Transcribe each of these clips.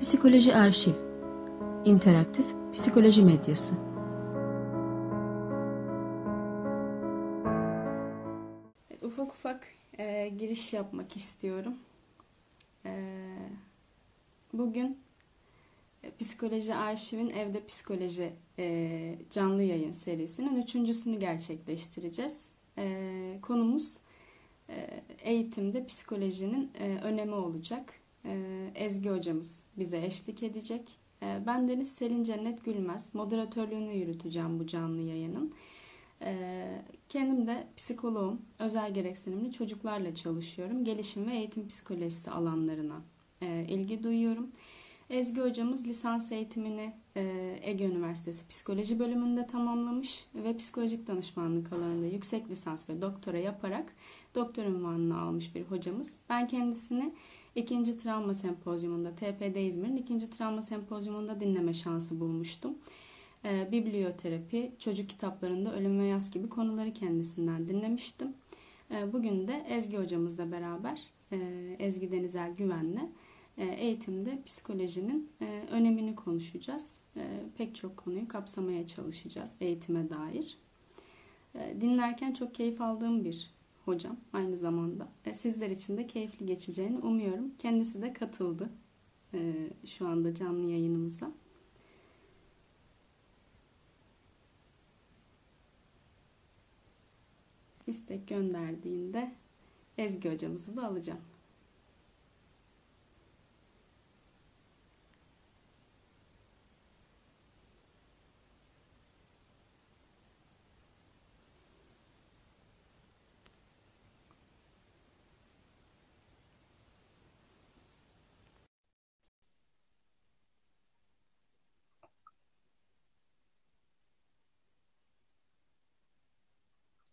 Psikoloji Arşiv İnteraktif Psikoloji Medyası Ufak ufak e, giriş yapmak istiyorum. E, bugün e, Psikoloji Arşiv'in Evde Psikoloji e, canlı yayın serisinin üçüncüsünü gerçekleştireceğiz. E, konumuz e, eğitimde psikolojinin e, önemi olacak. E, Ezgi hocamız bize eşlik edecek. E, ben Deniz Selin Cennet Gülmez. Moderatörlüğünü yürüteceğim bu canlı yayının. E, kendim de psikoloğum. Özel gereksinimli çocuklarla çalışıyorum. Gelişim ve eğitim psikolojisi alanlarına ilgi duyuyorum. Ezgi hocamız lisans eğitimini Ege Üniversitesi Psikoloji bölümünde tamamlamış ve psikolojik danışmanlık alanında yüksek lisans ve doktora yaparak doktor unvanını almış bir hocamız. Ben kendisini ikinci travma sempozyumunda, TPD İzmir'in ikinci travma sempozyumunda dinleme şansı bulmuştum. E, biblioterapi, çocuk kitaplarında ölüm ve yas gibi konuları kendisinden dinlemiştim. E, bugün de Ezgi hocamızla beraber, e, Ezgi Denizel Güven'le e, eğitimde psikolojinin e, önemini konuşacağız. E, pek çok konuyu kapsamaya çalışacağız eğitime dair. E, dinlerken çok keyif aldığım bir hocam aynı zamanda. E, sizler için de keyifli geçeceğini umuyorum. Kendisi de katıldı e, şu anda canlı yayınımıza. İstek gönderdiğinde Ezgi hocamızı da alacağım.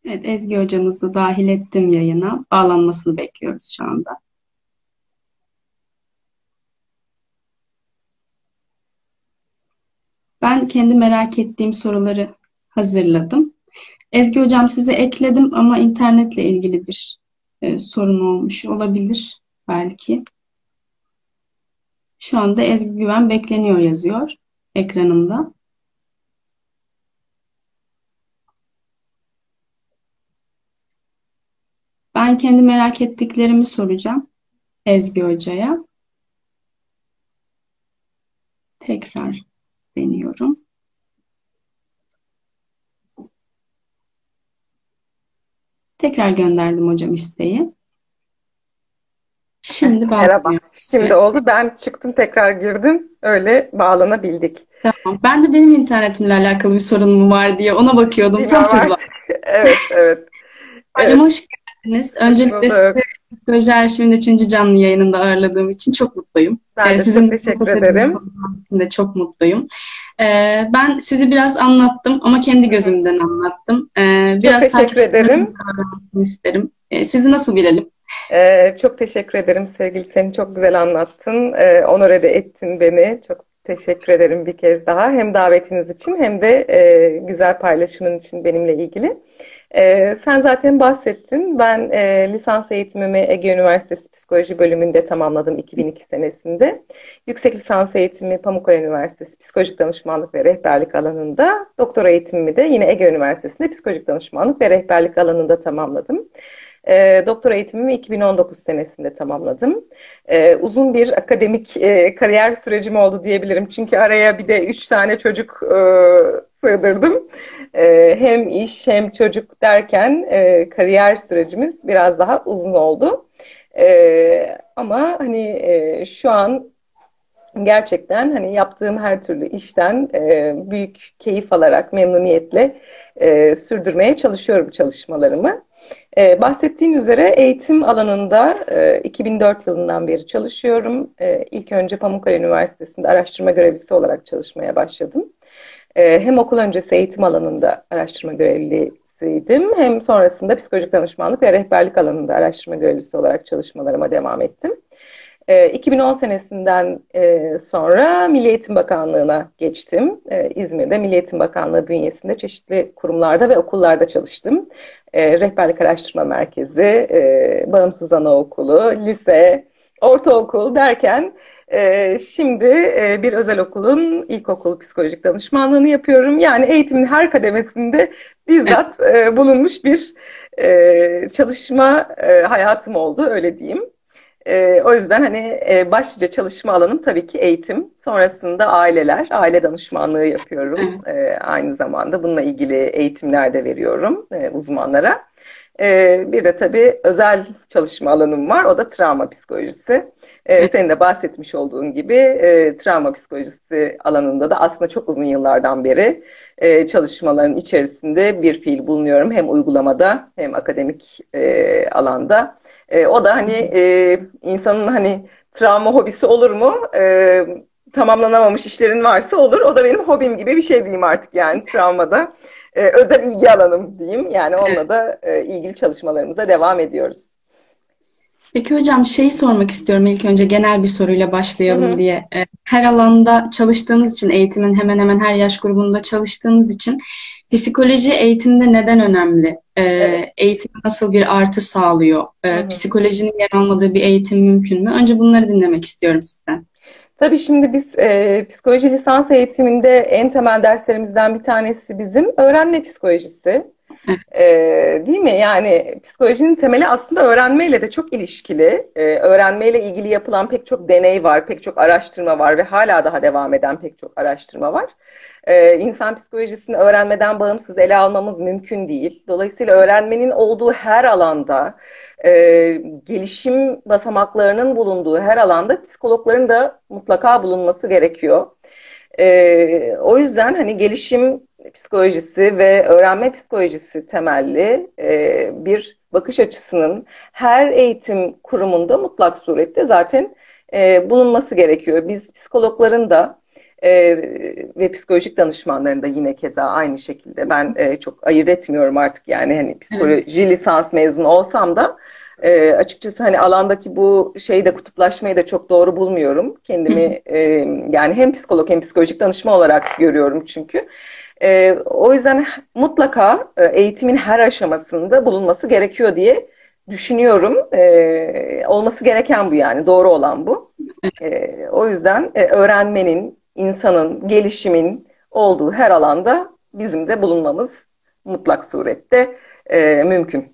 Evet, Ezgi hocamızı dahil ettim yayına. Bağlanmasını bekliyoruz şu anda. Ben kendi merak ettiğim soruları hazırladım. Ezgi hocam sizi ekledim ama internetle ilgili bir e, sorun olmuş olabilir belki. Şu anda Ezgi Güven bekleniyor yazıyor ekranımda. Ben kendi merak ettiklerimi soracağım Ezgi Hoca'ya. Tekrar deniyorum. Tekrar gönderdim hocam isteği. Şimdi Merhaba. Şimdi evet. oldu. Ben çıktım tekrar girdim. Öyle bağlanabildik. Tamam. Ben de benim internetimle alakalı bir sorun mu var diye ona bakıyordum. Tam siz var. evet, evet. Hocam evet. hoş geldiniz geldiniz. Öncelikle sizi Psikoloji Arşivi'nin 3. canlı yayınında ağırladığım için çok mutluyum. Ben de ee, Sizin teşekkür ederim. de çok mutluyum. Ee, ben sizi biraz anlattım ama kendi gözümden anlattım. Ee, biraz çok teşekkür ederim. isterim. Ee, sizi nasıl bilelim? Ee, çok teşekkür ederim sevgili seni çok güzel anlattın. Ee, onore de ettin beni. Çok teşekkür ederim bir kez daha. Hem davetiniz için hem de e, güzel paylaşımın için benimle ilgili. E, sen zaten bahsettin. Ben e, lisans eğitimimi Ege Üniversitesi Psikoloji bölümünde tamamladım 2002 senesinde. Yüksek lisans eğitimi Pamukkale Üniversitesi Psikolojik Danışmanlık ve Rehberlik alanında. Doktora eğitimimi de yine Ege Üniversitesi'nde Psikolojik Danışmanlık ve Rehberlik alanında tamamladım. E, doktora eğitimimi 2019 senesinde tamamladım. E, uzun bir akademik e, kariyer sürecim oldu diyebilirim. Çünkü araya bir de üç tane çocuk e, sığdırdım. E, hem iş hem çocuk derken e, kariyer sürecimiz biraz daha uzun oldu. E, ama hani e, şu an gerçekten hani yaptığım her türlü işten e, büyük keyif alarak memnuniyetle e, sürdürmeye çalışıyorum çalışmalarımı. E, bahsettiğin üzere eğitim alanında e, 2004 yılından beri çalışıyorum. E, ilk önce Pamukkale Üniversitesi'nde araştırma görevlisi olarak çalışmaya başladım. E, hem okul öncesi eğitim alanında araştırma görevlisiydim hem sonrasında psikolojik danışmanlık ve rehberlik alanında araştırma görevlisi olarak çalışmalarıma devam ettim. E, 2010 senesinden e, sonra Milli Eğitim Bakanlığı'na geçtim. E, İzmir'de Milli Eğitim Bakanlığı bünyesinde çeşitli kurumlarda ve okullarda çalıştım. Rehberlik Araştırma Merkezi, e, Bağımsız Anaokulu, lise, ortaokul derken E, şimdi e, bir özel okulun ilkokul psikolojik danışmanlığını yapıyorum. Yani eğitimin her kademesinde bizzat e, bulunmuş bir e, çalışma hayatım oldu öyle diyeyim. O yüzden hani başlıca çalışma alanım tabii ki eğitim. Sonrasında aileler, aile danışmanlığı yapıyorum. Aynı zamanda bununla ilgili eğitimler de veriyorum uzmanlara. E, bir de tabii özel çalışma alanım var. O da travma psikolojisi. E, senin de bahsetmiş olduğun gibi e, travma psikolojisi alanında da aslında çok uzun yıllardan beri e, çalışmaların içerisinde bir fiil bulunuyorum. Hem uygulamada hem akademik e, alanda. E, o da hani e, insanın hani travma hobisi olur mu? E, tamamlanamamış işlerin varsa olur. O da benim hobim gibi bir şey diyeyim artık yani travmada. E, özel ilgi alanım diyeyim. Yani onunla da e, ilgili çalışmalarımıza devam ediyoruz. Peki hocam şeyi sormak istiyorum ilk önce genel bir soruyla başlayalım hı hı. diye. E, her alanda çalıştığınız için eğitimin hemen hemen her yaş grubunda çalıştığınız için psikoloji eğitimde neden önemli? E, evet. Eğitim nasıl bir artı sağlıyor? E, hı hı. Psikolojinin yer almadığı bir eğitim mümkün mü? Önce bunları dinlemek istiyorum sizden. Tabii şimdi biz e, psikoloji lisans eğitiminde en temel derslerimizden bir tanesi bizim öğrenme psikolojisi. E, değil mi? Yani psikolojinin temeli aslında öğrenmeyle de çok ilişkili. E, öğrenmeyle ilgili yapılan pek çok deney var, pek çok araştırma var ve hala daha devam eden pek çok araştırma var. E, insan psikolojisini öğrenmeden bağımsız ele almamız mümkün değil. Dolayısıyla öğrenmenin olduğu her alanda, e, gelişim basamaklarının bulunduğu her alanda psikologların da mutlaka bulunması gerekiyor. E, o yüzden hani gelişim psikolojisi ve öğrenme psikolojisi temelli e, bir bakış açısının her eğitim kurumunda mutlak surette zaten e, bulunması gerekiyor. Biz psikologların da e, ve psikolojik danışmanların da yine keza aynı şekilde ben e, çok ayırt etmiyorum artık yani hani psikoloji evet. lisans mezunu olsam da e, açıkçası hani alandaki bu şeyi de kutuplaşmayı da çok doğru bulmuyorum. Kendimi e, yani hem psikolog hem psikolojik danışma olarak görüyorum çünkü. E, o yüzden mutlaka e, eğitimin her aşamasında bulunması gerekiyor diye düşünüyorum. E, olması gereken bu yani. Doğru olan bu. E, o yüzden e, öğrenmenin, insanın, gelişimin olduğu her alanda bizim de bulunmamız mutlak surette e, mümkün.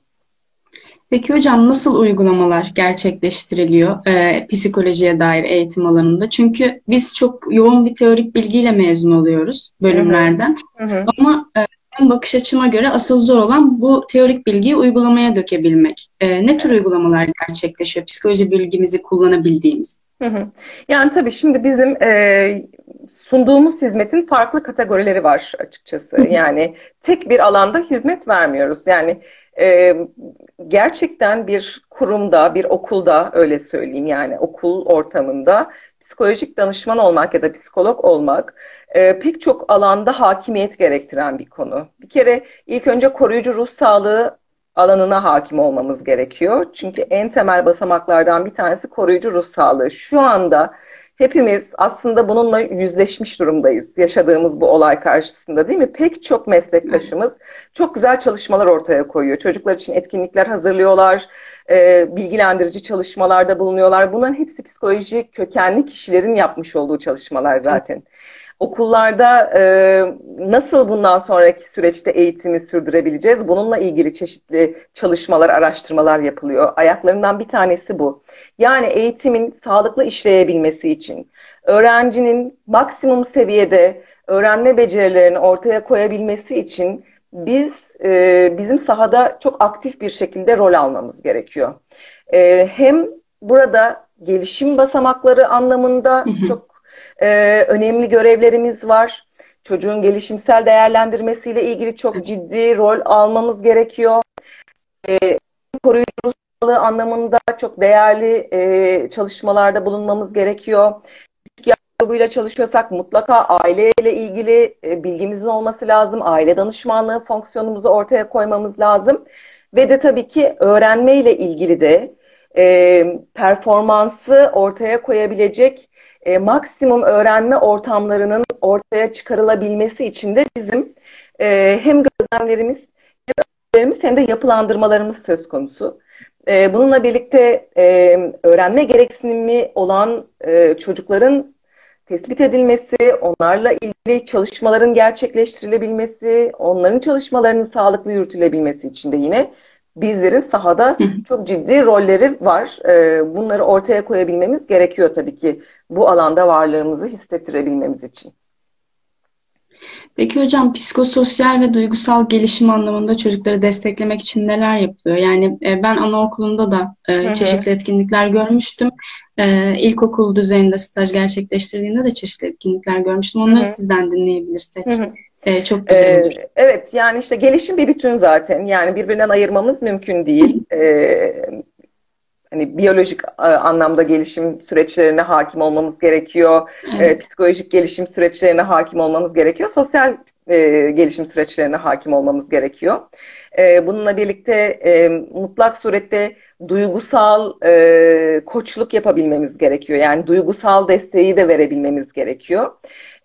Peki hocam nasıl uygulamalar gerçekleştiriliyor e, psikolojiye dair eğitim alanında? Çünkü biz çok yoğun bir teorik bilgiyle mezun oluyoruz bölümlerden. Hı hı. Ama e, benim bakış açıma göre asıl zor olan bu teorik bilgiyi uygulamaya dökebilmek. E, ne tür uygulamalar gerçekleşiyor psikoloji bilgimizi kullanabildiğimiz? Hı hı. Yani tabii şimdi bizim e, sunduğumuz hizmetin farklı kategorileri var açıkçası. Yani tek bir alanda hizmet vermiyoruz. Yani e, gerçekten bir kurumda, bir okulda öyle söyleyeyim yani okul ortamında psikolojik danışman olmak ya da psikolog olmak e, pek çok alanda hakimiyet gerektiren bir konu. Bir kere ilk önce koruyucu ruh sağlığı alanına hakim olmamız gerekiyor. Çünkü en temel basamaklardan bir tanesi koruyucu ruh sağlığı. Şu anda hepimiz aslında bununla yüzleşmiş durumdayız yaşadığımız bu olay karşısında değil mi? Pek çok meslektaşımız çok güzel çalışmalar ortaya koyuyor. Çocuklar için etkinlikler hazırlıyorlar, e, bilgilendirici çalışmalarda bulunuyorlar. Bunların hepsi psikoloji kökenli kişilerin yapmış olduğu çalışmalar zaten okullarda e, nasıl bundan sonraki süreçte eğitimi sürdürebileceğiz? Bununla ilgili çeşitli çalışmalar, araştırmalar yapılıyor. Ayaklarından bir tanesi bu. Yani eğitimin sağlıklı işleyebilmesi için, öğrencinin maksimum seviyede öğrenme becerilerini ortaya koyabilmesi için biz e, bizim sahada çok aktif bir şekilde rol almamız gerekiyor. E, hem burada gelişim basamakları anlamında çok e, önemli görevlerimiz var. Çocuğun gelişimsel değerlendirmesiyle ilgili çok ciddi rol almamız gerekiyor. E, koruyucu anlamında çok değerli e, çalışmalarda bulunmamız gerekiyor. Küçük grubuyla çalışıyorsak mutlaka aileyle ilgili e, bilgimizin olması lazım. Aile danışmanlığı fonksiyonumuzu ortaya koymamız lazım. Ve de tabii ki öğrenmeyle ilgili de e, performansı ortaya koyabilecek e, maksimum öğrenme ortamlarının ortaya çıkarılabilmesi için de bizim e, hem gözlemlerimiz hem hem de yapılandırmalarımız söz konusu. E, bununla birlikte e, öğrenme gereksinimi olan e, çocukların tespit edilmesi, onlarla ilgili çalışmaların gerçekleştirilebilmesi, onların çalışmalarının sağlıklı yürütülebilmesi için de yine bizlerin sahada çok ciddi rolleri var. E, bunları ortaya koyabilmemiz gerekiyor tabii ki bu alanda varlığımızı hissettirebilmemiz için. Peki hocam psikososyal ve duygusal gelişim anlamında çocukları desteklemek için neler yapılıyor? Yani e, ben anaokulunda da e, çeşitli etkinlikler görmüştüm. E, ilkokul düzeyinde staj gerçekleştirdiğinde de çeşitli etkinlikler görmüştüm. Onları hı hı. sizden dinleyebilirsek. Hı hı. E, çok güzel olur. Ee, evet yani işte gelişim bir bütün zaten. Yani birbirinden ayırmamız mümkün değil. Ee, hani biyolojik e, anlamda gelişim süreçlerine hakim olmamız gerekiyor. Evet. E, psikolojik gelişim süreçlerine hakim olmamız gerekiyor. Sosyal e, gelişim süreçlerine hakim olmamız gerekiyor. E, bununla birlikte e, mutlak surette duygusal e, koçluk yapabilmemiz gerekiyor. Yani duygusal desteği de verebilmemiz gerekiyor.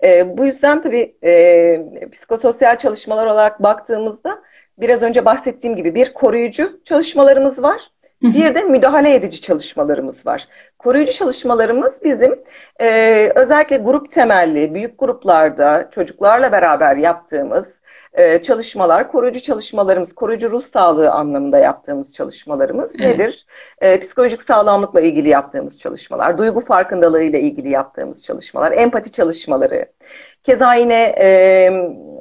E, bu yüzden tabii e, psikososyal çalışmalar olarak baktığımızda biraz önce bahsettiğim gibi bir koruyucu çalışmalarımız var. Bir de müdahale edici çalışmalarımız var. Koruyucu çalışmalarımız bizim e, özellikle grup temelli, büyük gruplarda çocuklarla beraber yaptığımız e, çalışmalar, koruyucu çalışmalarımız, koruyucu ruh sağlığı anlamında yaptığımız çalışmalarımız evet. nedir? E, psikolojik sağlamlıkla ilgili yaptığımız çalışmalar, duygu farkındalığı ile ilgili yaptığımız çalışmalar, empati çalışmaları, keza yine e,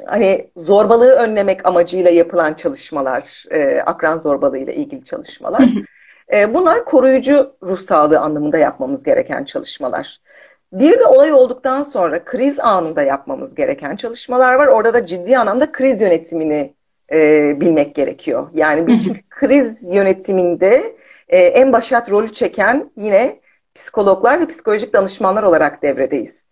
hani zorbalığı önlemek amacıyla yapılan çalışmalar, e, akran zorbalığı ile ilgili çalışmalar. E, bunlar koruyucu ruh sağlığı anlamında yapmamız gereken çalışmalar. Bir de olay olduktan sonra kriz anında yapmamız gereken çalışmalar var. Orada da ciddi anlamda kriz yönetimini e, bilmek gerekiyor. Yani biz çünkü kriz yönetiminde e, en başat rolü çeken yine psikologlar ve psikolojik danışmanlar olarak devredeyiz.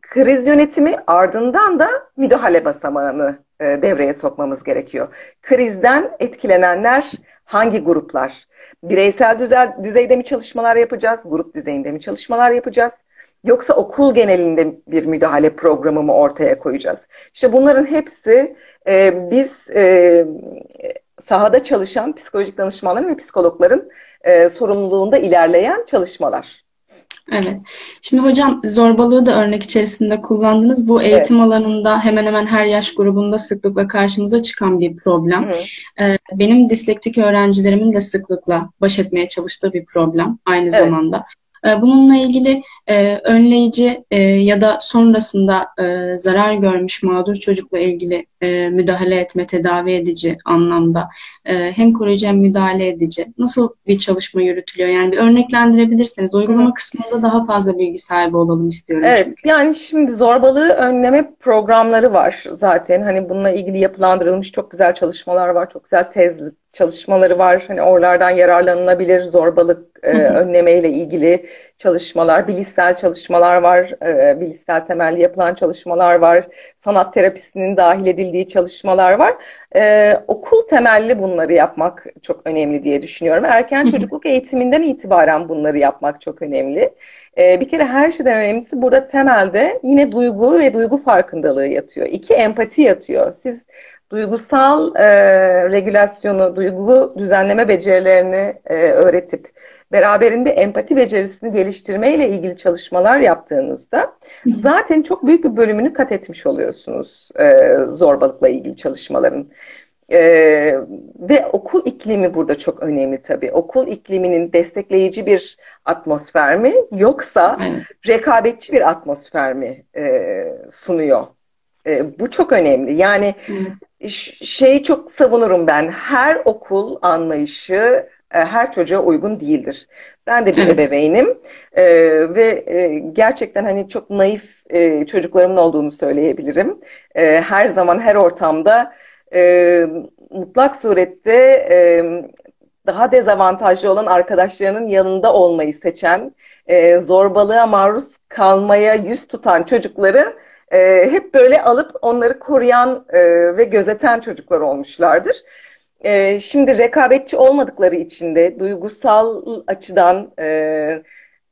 Kriz yönetimi ardından da müdahale basamağını e, devreye sokmamız gerekiyor. Krizden etkilenenler hangi gruplar? Bireysel düzey, düzeyde mi çalışmalar yapacağız? Grup düzeyinde mi çalışmalar yapacağız? Yoksa okul genelinde bir müdahale programı mı ortaya koyacağız? İşte bunların hepsi e, biz e, sahada çalışan psikolojik danışmanların ve psikologların e, sorumluluğunda ilerleyen çalışmalar. Evet. Şimdi hocam zorbalığı da örnek içerisinde kullandınız. Bu eğitim evet. alanında hemen hemen her yaş grubunda sıklıkla karşımıza çıkan bir problem. Hı. Ee, benim dislektik öğrencilerimin de sıklıkla baş etmeye çalıştığı bir problem aynı evet. zamanda. Ee, bununla ilgili e, önleyici e, ya da sonrasında e, zarar görmüş mağdur çocukla ilgili müdahale etme, tedavi edici anlamda hem koruyucu hem müdahale edici nasıl bir çalışma yürütülüyor? Yani bir örneklendirebilirseniz uygulama kısmında daha fazla bilgi sahibi olalım istiyorum evet, çünkü. Yani şimdi zorbalığı önleme programları var zaten. Hani bununla ilgili yapılandırılmış çok güzel çalışmalar var. Çok güzel tez çalışmaları var. Hani oralardan yararlanılabilir. Zorbalık e, önleme ile ilgili çalışmalar, bilişsel çalışmalar var. E, bilişsel temelli yapılan çalışmalar var. Sanat terapisinin dahil edildiği çalışmalar var. E, okul temelli bunları yapmak çok önemli diye düşünüyorum. Erken çocukluk eğitiminden itibaren bunları yapmak çok önemli. E, bir kere her şeyden önemlisi burada temelde yine duygu ve duygu farkındalığı yatıyor. İki empati yatıyor. Siz duygusal e, regülasyonu, duygu düzenleme becerilerini e, öğretip beraberinde empati becerisini geliştirmeyle ilgili çalışmalar yaptığınızda zaten çok büyük bir bölümünü kat etmiş oluyorsunuz e, zorbalıkla ilgili çalışmaların. E, ve okul iklimi burada çok önemli tabii. Okul ikliminin destekleyici bir atmosfer mi yoksa evet. rekabetçi bir atmosfer mi e, sunuyor? E, bu çok önemli. Yani evet. şeyi çok savunurum ben. Her okul anlayışı her çocuğa uygun değildir. Ben de bir evet. ebeveynim e, ve e, gerçekten hani çok naif e, çocuklarımın olduğunu söyleyebilirim. E, her zaman her ortamda e, mutlak surette e, daha dezavantajlı olan arkadaşlarının yanında olmayı seçen, e, zorbalığa maruz kalmaya yüz tutan çocukları e, hep böyle alıp onları koruyan e, ve gözeten çocuklar olmuşlardır. E, şimdi rekabetçi olmadıkları için de duygusal açıdan e,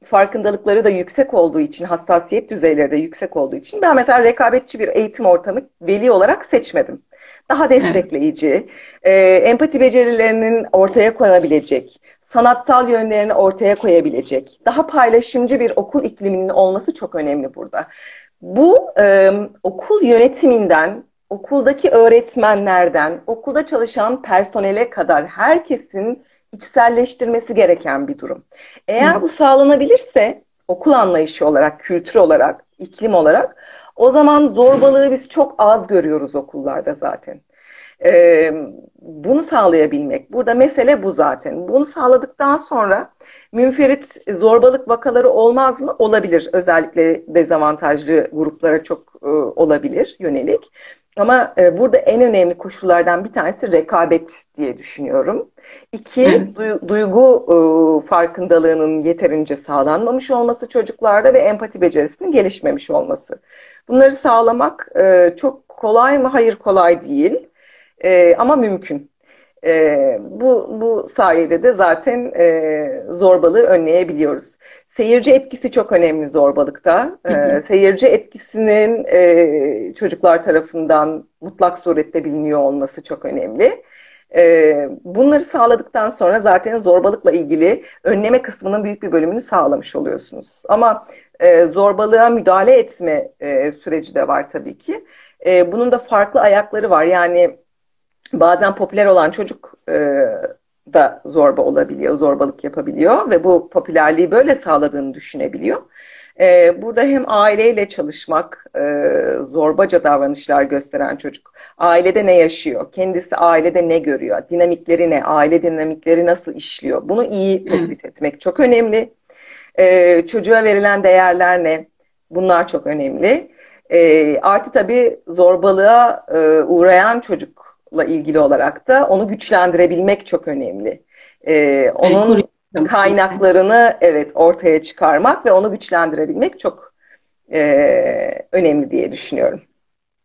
farkındalıkları da yüksek olduğu için, hassasiyet düzeyleri de yüksek olduğu için ben mesela rekabetçi bir eğitim ortamı veli olarak seçmedim. Daha destekleyici, evet. e, empati becerilerinin ortaya konabilecek, sanatsal yönlerini ortaya koyabilecek, daha paylaşımcı bir okul ikliminin olması çok önemli burada. Bu e, okul yönetiminden, okuldaki öğretmenlerden, okulda çalışan personele kadar herkesin içselleştirmesi gereken bir durum. Eğer bu sağlanabilirse okul anlayışı olarak, kültür olarak, iklim olarak o zaman zorbalığı biz çok az görüyoruz okullarda zaten. Ee, bunu sağlayabilmek. Burada mesele bu zaten. Bunu sağladıktan sonra münferit zorbalık vakaları olmaz mı? Olabilir. Özellikle dezavantajlı gruplara çok e, olabilir yönelik. Ama e, burada en önemli koşullardan bir tanesi rekabet diye düşünüyorum. İki, du- duygu e, farkındalığının yeterince sağlanmamış olması çocuklarda ve empati becerisinin gelişmemiş olması. Bunları sağlamak e, çok kolay mı? Hayır kolay değil. E, ama mümkün. E, bu, bu sayede de zaten e, zorbalığı önleyebiliyoruz. Seyirci etkisi çok önemli zorbalıkta. E, seyirci etkisinin e, çocuklar tarafından mutlak surette biliniyor olması çok önemli. E, bunları sağladıktan sonra zaten zorbalıkla ilgili önleme kısmının büyük bir bölümünü sağlamış oluyorsunuz. Ama e, zorbalığa müdahale etme e, süreci de var tabii ki. E, bunun da farklı ayakları var. Yani bazen popüler olan çocuk e, da zorba olabiliyor, zorbalık yapabiliyor ve bu popülerliği böyle sağladığını düşünebiliyor. Ee, burada hem aileyle çalışmak, e, zorbaca davranışlar gösteren çocuk, ailede ne yaşıyor, kendisi ailede ne görüyor, dinamikleri ne, aile dinamikleri nasıl işliyor, bunu iyi tespit etmek çok önemli. Ee, çocuğa verilen değerler ne, bunlar çok önemli. Ee, artı tabii zorbalığa e, uğrayan çocuk ilgili olarak da onu güçlendirebilmek çok önemli. Ee, onun kaynaklarını evet ortaya çıkarmak ve onu güçlendirebilmek çok e, önemli diye düşünüyorum.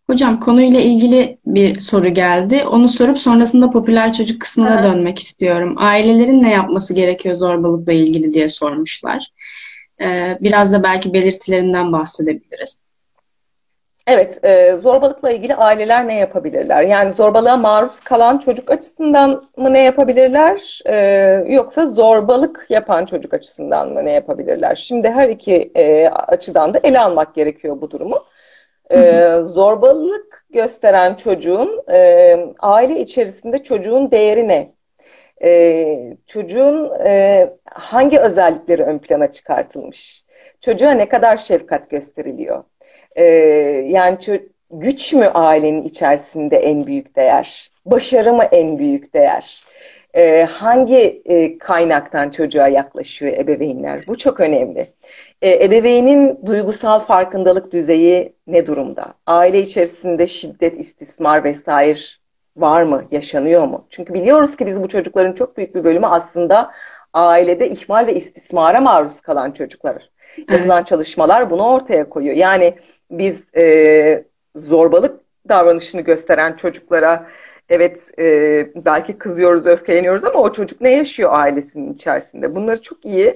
Hocam konuyla ilgili bir soru geldi. Onu sorup sonrasında popüler çocuk kısmına Hı. dönmek istiyorum. Ailelerin ne yapması gerekiyor zorbalıkla ilgili diye sormuşlar. Ee, biraz da belki belirtilerinden bahsedebiliriz. Evet, e, zorbalıkla ilgili aileler ne yapabilirler? Yani zorbalığa maruz kalan çocuk açısından mı ne yapabilirler? E, yoksa zorbalık yapan çocuk açısından mı ne yapabilirler? Şimdi her iki e, açıdan da ele almak gerekiyor bu durumu. E, zorbalık gösteren çocuğun e, aile içerisinde çocuğun değeri ne? E, çocuğun e, hangi özellikleri ön plana çıkartılmış? Çocuğa ne kadar şefkat gösteriliyor? E, yani güç mü ailenin içerisinde en büyük değer? Başarı mı en büyük değer? E, hangi e, kaynaktan çocuğa yaklaşıyor ebeveynler? Bu çok önemli. E, ebeveynin duygusal farkındalık düzeyi ne durumda? Aile içerisinde şiddet, istismar vesaire var mı? Yaşanıyor mu? Çünkü biliyoruz ki biz bu çocukların çok büyük bir bölümü aslında ailede ihmal ve istismara maruz kalan çocuklar. Yapılan evet. çalışmalar bunu ortaya koyuyor. Yani biz e, zorbalık davranışını gösteren çocuklara evet e, belki kızıyoruz, öfkeleniyoruz ama o çocuk ne yaşıyor ailesinin içerisinde? Bunları çok iyi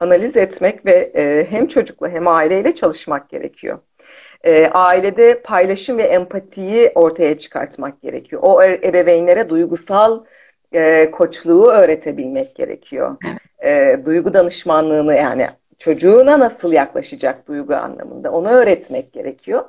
analiz etmek ve e, hem çocukla hem aileyle çalışmak gerekiyor. E, ailede paylaşım ve empatiyi ortaya çıkartmak gerekiyor. O ebeveynlere duygusal e, koçluğu öğretebilmek gerekiyor. E, duygu danışmanlığını yani çocuğuna nasıl yaklaşacak duygu anlamında onu öğretmek gerekiyor.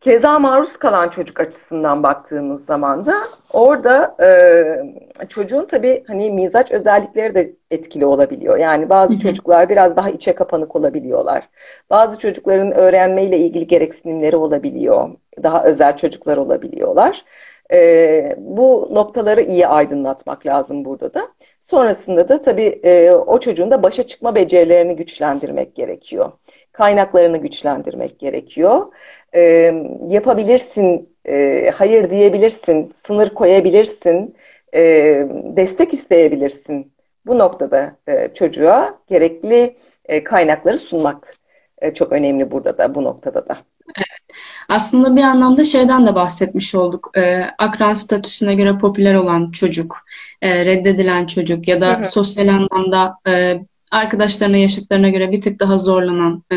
Keza maruz kalan çocuk açısından baktığımız zaman da orada e, çocuğun tabii hani mizaç özellikleri de etkili olabiliyor. Yani bazı çocuklar biraz daha içe kapanık olabiliyorlar. Bazı çocukların öğrenmeyle ilgili gereksinimleri olabiliyor. Daha özel çocuklar olabiliyorlar. E, bu noktaları iyi aydınlatmak lazım burada da. Sonrasında da tabii e, o çocuğun da başa çıkma becerilerini güçlendirmek gerekiyor. Kaynaklarını güçlendirmek gerekiyor. E, yapabilirsin, e, hayır diyebilirsin, sınır koyabilirsin, e, destek isteyebilirsin. Bu noktada e, çocuğa gerekli e, kaynakları sunmak e, çok önemli burada da, bu noktada da. Evet. Aslında bir anlamda şeyden de bahsetmiş olduk. Ee, akran statüsüne göre popüler olan çocuk, e, reddedilen çocuk ya da hı hı. sosyal anlamda e, arkadaşlarına, yaşıtlarına göre bir tık daha zorlanan, e,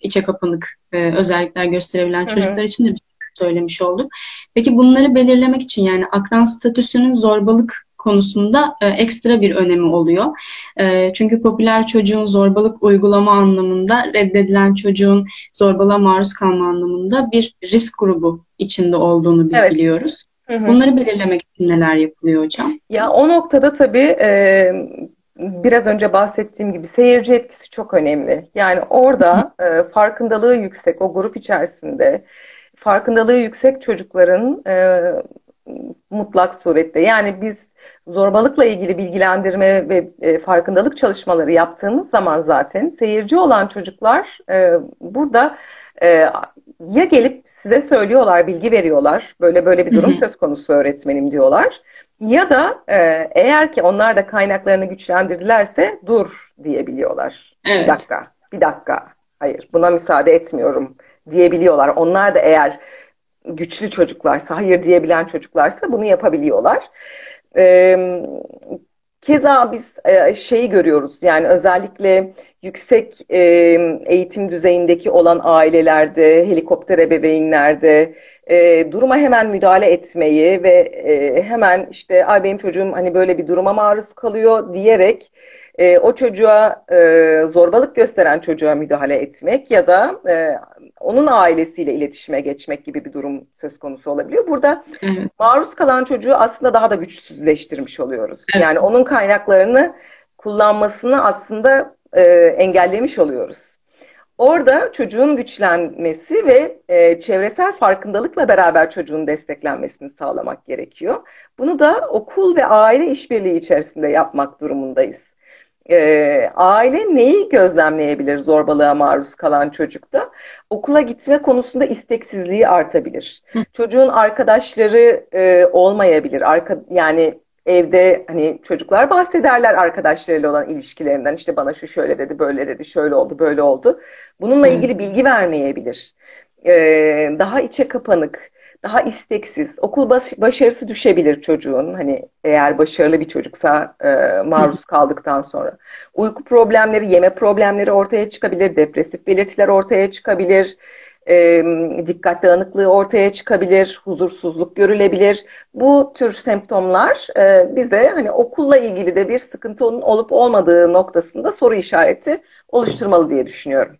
içe kapanık e, özellikler gösterebilen hı hı. çocuklar için de bir şey söylemiş olduk. Peki bunları belirlemek için yani akran statüsünün zorbalık konusunda e, ekstra bir önemi oluyor. E, çünkü popüler çocuğun zorbalık uygulama anlamında, reddedilen çocuğun zorbalığa maruz kalma anlamında bir risk grubu içinde olduğunu biz evet. biliyoruz. Hı hı. Bunları belirlemek için neler yapılıyor hocam? Ya o noktada tabii e, biraz önce bahsettiğim gibi seyirci etkisi çok önemli. Yani orada e, farkındalığı yüksek o grup içerisinde farkındalığı yüksek çocukların e, mutlak surette yani biz zorbalıkla ilgili bilgilendirme ve e, farkındalık çalışmaları yaptığımız zaman zaten seyirci olan çocuklar e, burada e, ya gelip size söylüyorlar, bilgi veriyorlar. Böyle böyle bir durum söz konusu öğretmenim diyorlar. Ya da e, eğer ki onlar da kaynaklarını güçlendirdilerse dur diyebiliyorlar. Evet. Bir dakika, bir dakika. Hayır, buna müsaade etmiyorum diyebiliyorlar. Onlar da eğer güçlü çocuklarsa, hayır diyebilen çocuklarsa bunu yapabiliyorlar. E, keza biz e, şeyi görüyoruz. Yani özellikle yüksek e, eğitim düzeyindeki olan ailelerde, helikopter ebeveynlerde e, duruma hemen müdahale etmeyi ve e, hemen işte ay benim çocuğum hani böyle bir duruma maruz kalıyor diyerek e, o çocuğa e, zorbalık gösteren çocuğa müdahale etmek ya da e, onun ailesiyle iletişime geçmek gibi bir durum söz konusu olabiliyor. Burada evet. maruz kalan çocuğu aslında daha da güçsüzleştirmiş oluyoruz. Evet. Yani onun kaynaklarını kullanmasını aslında e, engellemiş oluyoruz. Orada çocuğun güçlenmesi ve e, çevresel farkındalıkla beraber çocuğun desteklenmesini sağlamak gerekiyor. Bunu da okul ve aile işbirliği içerisinde yapmak durumundayız. E, aile neyi gözlemleyebilir zorbalığa maruz kalan çocukta? Okula gitme konusunda isteksizliği artabilir. Hı. Çocuğun arkadaşları e, olmayabilir. Arka, yani evde hani çocuklar bahsederler arkadaşlarıyla olan ilişkilerinden. İşte bana şu şöyle dedi, böyle dedi, şöyle oldu, böyle oldu. Bununla ilgili bilgi vermeyebilir. Ee, daha içe kapanık, daha isteksiz. Okul baş, başarısı düşebilir çocuğun. Hani eğer başarılı bir çocuksa e, maruz kaldıktan sonra. Uyku problemleri, yeme problemleri ortaya çıkabilir. Depresif belirtiler ortaya çıkabilir e, dikkat dağınıklığı ortaya çıkabilir, huzursuzluk görülebilir. Bu tür semptomlar e, bize hani okulla ilgili de bir sıkıntının olup olmadığı noktasında soru işareti oluşturmalı diye düşünüyorum.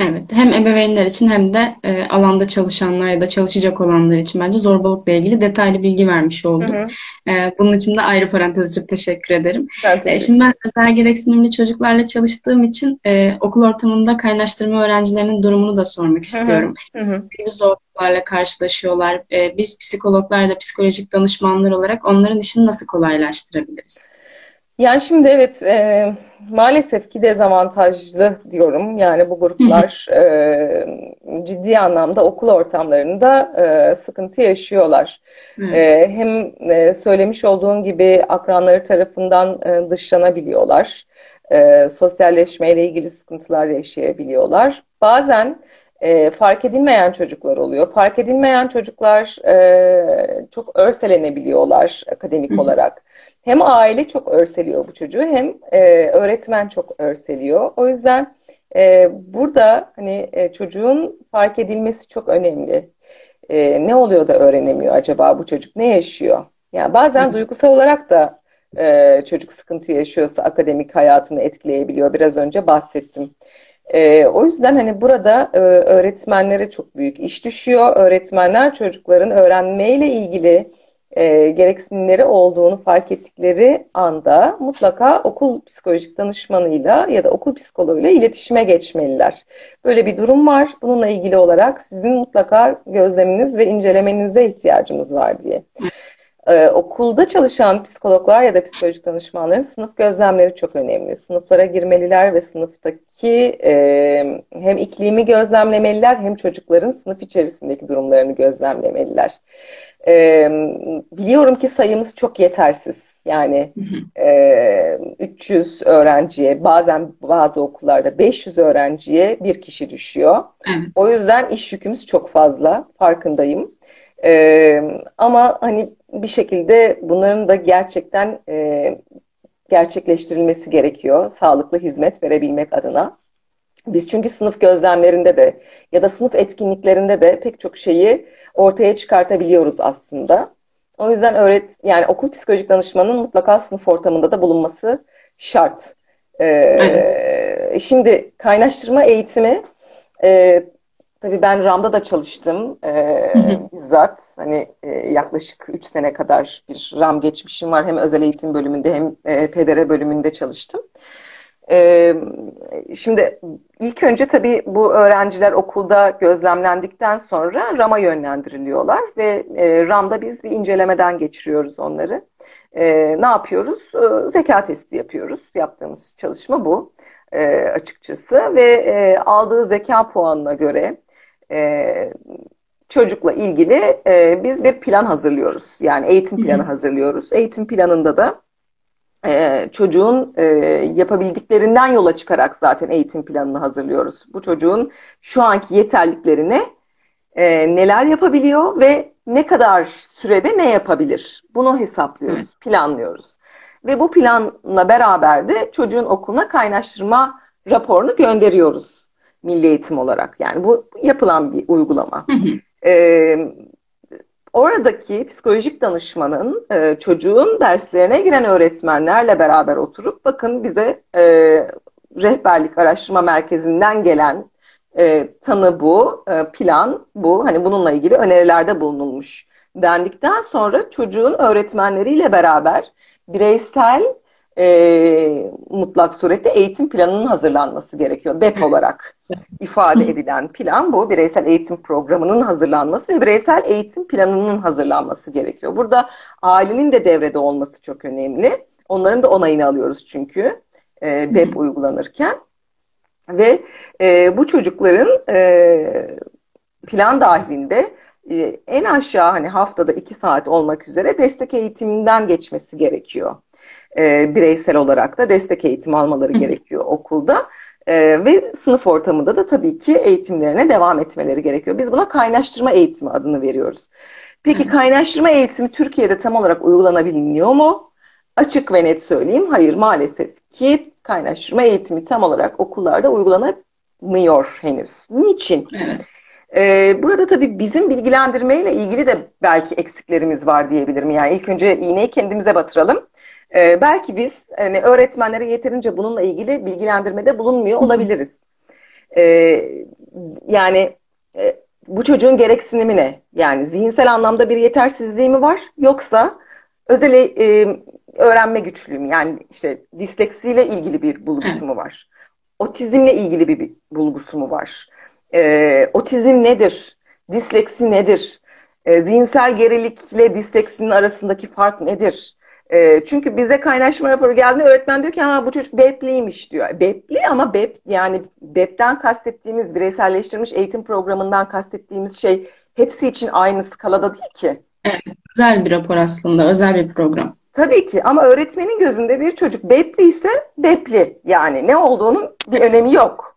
Evet, hem ebeveynler için hem de e, alanda çalışanlar ya da çalışacak olanlar için bence zorbalıkla ilgili detaylı bilgi vermiş olduk. Hı hı. E, bunun için de ayrı parantez açıp teşekkür ederim. E, şimdi ben özel gereksinimli çocuklarla çalıştığım için e, okul ortamında kaynaştırma öğrencilerinin durumunu da sormak istiyorum. Hı hı. Gibi zorluklarla karşılaşıyorlar. E, biz psikologlar da psikolojik danışmanlar olarak onların işini nasıl kolaylaştırabiliriz? Yani şimdi evet e, maalesef ki dezavantajlı diyorum. Yani bu gruplar e, ciddi anlamda okul ortamlarında e, sıkıntı yaşıyorlar. E, hem e, söylemiş olduğun gibi akranları tarafından e, dışlanabiliyorlar. E, sosyalleşmeyle ilgili sıkıntılar yaşayabiliyorlar. Bazen e, fark edilmeyen çocuklar oluyor. Fark edilmeyen çocuklar e, çok örselenebiliyorlar akademik Hı. olarak hem aile çok örseliyor bu çocuğu hem e, öğretmen çok örseliyor. O yüzden e, burada hani e, çocuğun fark edilmesi çok önemli. E, ne oluyor da öğrenemiyor acaba bu çocuk ne yaşıyor? Yani bazen duygusal olarak da e, çocuk sıkıntı yaşıyorsa akademik hayatını etkileyebiliyor. Biraz önce bahsettim. E, o yüzden hani burada e, öğretmenlere çok büyük iş düşüyor. Öğretmenler çocukların öğrenmeyle ilgili e, gereksinimleri olduğunu fark ettikleri anda mutlaka okul psikolojik danışmanıyla ya da okul psikoloğuyla iletişime geçmeliler. Böyle bir durum var. Bununla ilgili olarak sizin mutlaka gözleminiz ve incelemenize ihtiyacımız var diye. Ee, okulda çalışan psikologlar ya da psikolojik danışmanların sınıf gözlemleri çok önemli. Sınıflara girmeliler ve sınıftaki e, hem iklimi gözlemlemeliler hem çocukların sınıf içerisindeki durumlarını gözlemlemeliler. E, biliyorum ki sayımız çok yetersiz. Yani e, 300 öğrenciye, bazen bazı okullarda 500 öğrenciye bir kişi düşüyor. O yüzden iş yükümüz çok fazla, farkındayım. E, ama hani bir şekilde bunların da gerçekten e, gerçekleştirilmesi gerekiyor. Sağlıklı hizmet verebilmek adına. Biz çünkü sınıf gözlemlerinde de ya da sınıf etkinliklerinde de pek çok şeyi ortaya çıkartabiliyoruz aslında. O yüzden öğret yani okul psikolojik danışmanının mutlaka sınıf ortamında da bulunması şart. Ee, evet. Şimdi kaynaştırma eğitimi e, tabii ben RAM'da da çalıştım. E, bizzat hani e, yaklaşık 3 sene kadar bir RAM geçmişim var. Hem özel eğitim bölümünde hem e, PDR bölümünde çalıştım. E, şimdi ilk önce tabii bu öğrenciler okulda gözlemlendikten sonra RAM'a yönlendiriliyorlar ve e, RAM'da biz bir incelemeden geçiriyoruz onları. E, ne yapıyoruz? E, zeka testi yapıyoruz. Yaptığımız çalışma bu e, açıkçası ve e, aldığı zeka puanına göre e, çocukla ilgili e, biz bir plan hazırlıyoruz. Yani eğitim planı hazırlıyoruz. Eğitim planında da e, çocuğun e, yapabildiklerinden yola çıkarak zaten eğitim planını hazırlıyoruz. Bu çocuğun şu anki yeterliklerine e, neler yapabiliyor ve ne kadar sürede ne yapabilir? Bunu hesaplıyoruz, planlıyoruz. Ve bu planla beraber de çocuğun okuluna kaynaştırma raporunu gönderiyoruz milli eğitim olarak. Yani bu yapılan bir uygulama. ee, oradaki psikolojik danışmanın e, çocuğun derslerine giren öğretmenlerle beraber oturup bakın bize e, rehberlik araştırma merkezinden gelen e, tanı bu, e, plan bu. Hani bununla ilgili önerilerde bulunulmuş dendikten sonra çocuğun öğretmenleriyle beraber bireysel e, mutlak surette eğitim planının hazırlanması gerekiyor. BEP olarak ifade edilen plan bu. Bireysel eğitim programının hazırlanması ve bireysel eğitim planının hazırlanması gerekiyor. Burada ailenin de devrede olması çok önemli. Onların da onayını alıyoruz çünkü e, BEP uygulanırken. Ve e, bu çocukların e, plan dahilinde e, en aşağı hani haftada iki saat olmak üzere destek eğitiminden geçmesi gerekiyor. E, bireysel olarak da destek eğitimi almaları gerekiyor okulda. E, ve sınıf ortamında da tabii ki eğitimlerine devam etmeleri gerekiyor. Biz buna kaynaştırma eğitimi adını veriyoruz. Peki kaynaştırma eğitimi Türkiye'de tam olarak uygulanabiliyor mu? Açık ve net söyleyeyim. Hayır maalesef ki kaynaştırma eğitimi tam olarak okullarda uygulanamıyor henüz. Niçin? Evet. Ee, burada tabii bizim bilgilendirmeyle ilgili de belki eksiklerimiz var diyebilirim. Yani ilk önce iğneyi kendimize batıralım. Ee, belki biz hani, öğretmenlere yeterince bununla ilgili bilgilendirmede bulunmuyor olabiliriz. Ee, yani e, bu çocuğun gereksinimi ne? Yani zihinsel anlamda bir yetersizliği mi var? Yoksa özel e, öğrenme güçlüğü mü? Yani işte disleksiyle ilgili bir bulgusu mu var? Otizmle ilgili bir, bir bulgusu mu var? E, otizm nedir? Disleksi nedir? E, zihinsel gerilikle disleksinin arasındaki fark nedir? E, çünkü bize kaynaşma raporu geldiğinde öğretmen diyor ki ha bu çocuk BEP'liymiş diyor. BEP'li ama BEP yani BEP'ten kastettiğimiz bireyselleştirilmiş eğitim programından kastettiğimiz şey hepsi için aynı skalada değil ki. Evet, özel bir rapor aslında, özel bir program. Tabii ki ama öğretmenin gözünde bir çocuk BEP'li ise BEP'li yani ne olduğunun bir önemi yok.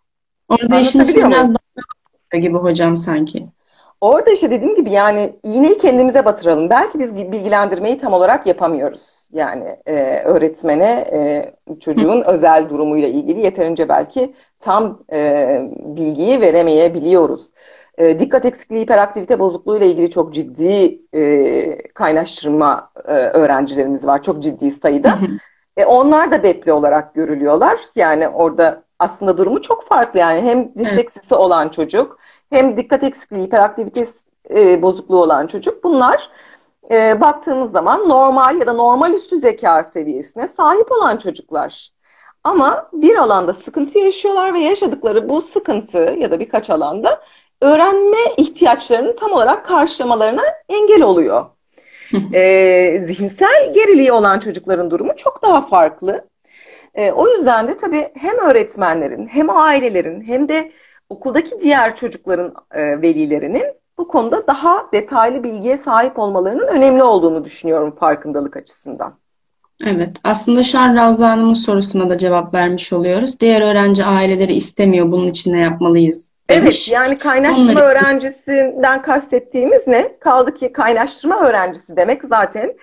Orada işin biraz daha gibi hocam sanki. Orada işte dediğim gibi yani iğneyi kendimize batıralım. Belki biz bilgilendirmeyi tam olarak yapamıyoruz. Yani e, öğretmene e, çocuğun özel durumuyla ilgili yeterince belki tam e, bilgiyi veremeyebiliyoruz. E, dikkat eksikliği, hiperaktivite bozukluğu ile ilgili çok ciddi e, kaynaştırma e, öğrencilerimiz var. Çok ciddi sayıda. E, onlar da depli olarak görülüyorlar. Yani orada aslında durumu çok farklı. Yani hem disleksisi olan çocuk hem dikkat eksikliği, hiperaktivite e, bozukluğu olan çocuk. Bunlar e, baktığımız zaman normal ya da normal üstü zeka seviyesine sahip olan çocuklar. Ama bir alanda sıkıntı yaşıyorlar ve yaşadıkları bu sıkıntı ya da birkaç alanda öğrenme ihtiyaçlarını tam olarak karşılamalarına engel oluyor. e, zihinsel geriliği olan çocukların durumu çok daha farklı. E, o yüzden de tabii hem öğretmenlerin hem ailelerin hem de okuldaki diğer çocukların e, velilerinin bu konuda daha detaylı bilgiye sahip olmalarının önemli olduğunu düşünüyorum farkındalık açısından. Evet, aslında şu an Ravza Hanım'ın sorusuna da cevap vermiş oluyoruz. Diğer öğrenci aileleri istemiyor, bunun için ne yapmalıyız demiş. Evet, yani kaynaştırma Onları... öğrencisinden kastettiğimiz ne? Kaldı ki kaynaştırma öğrencisi demek zaten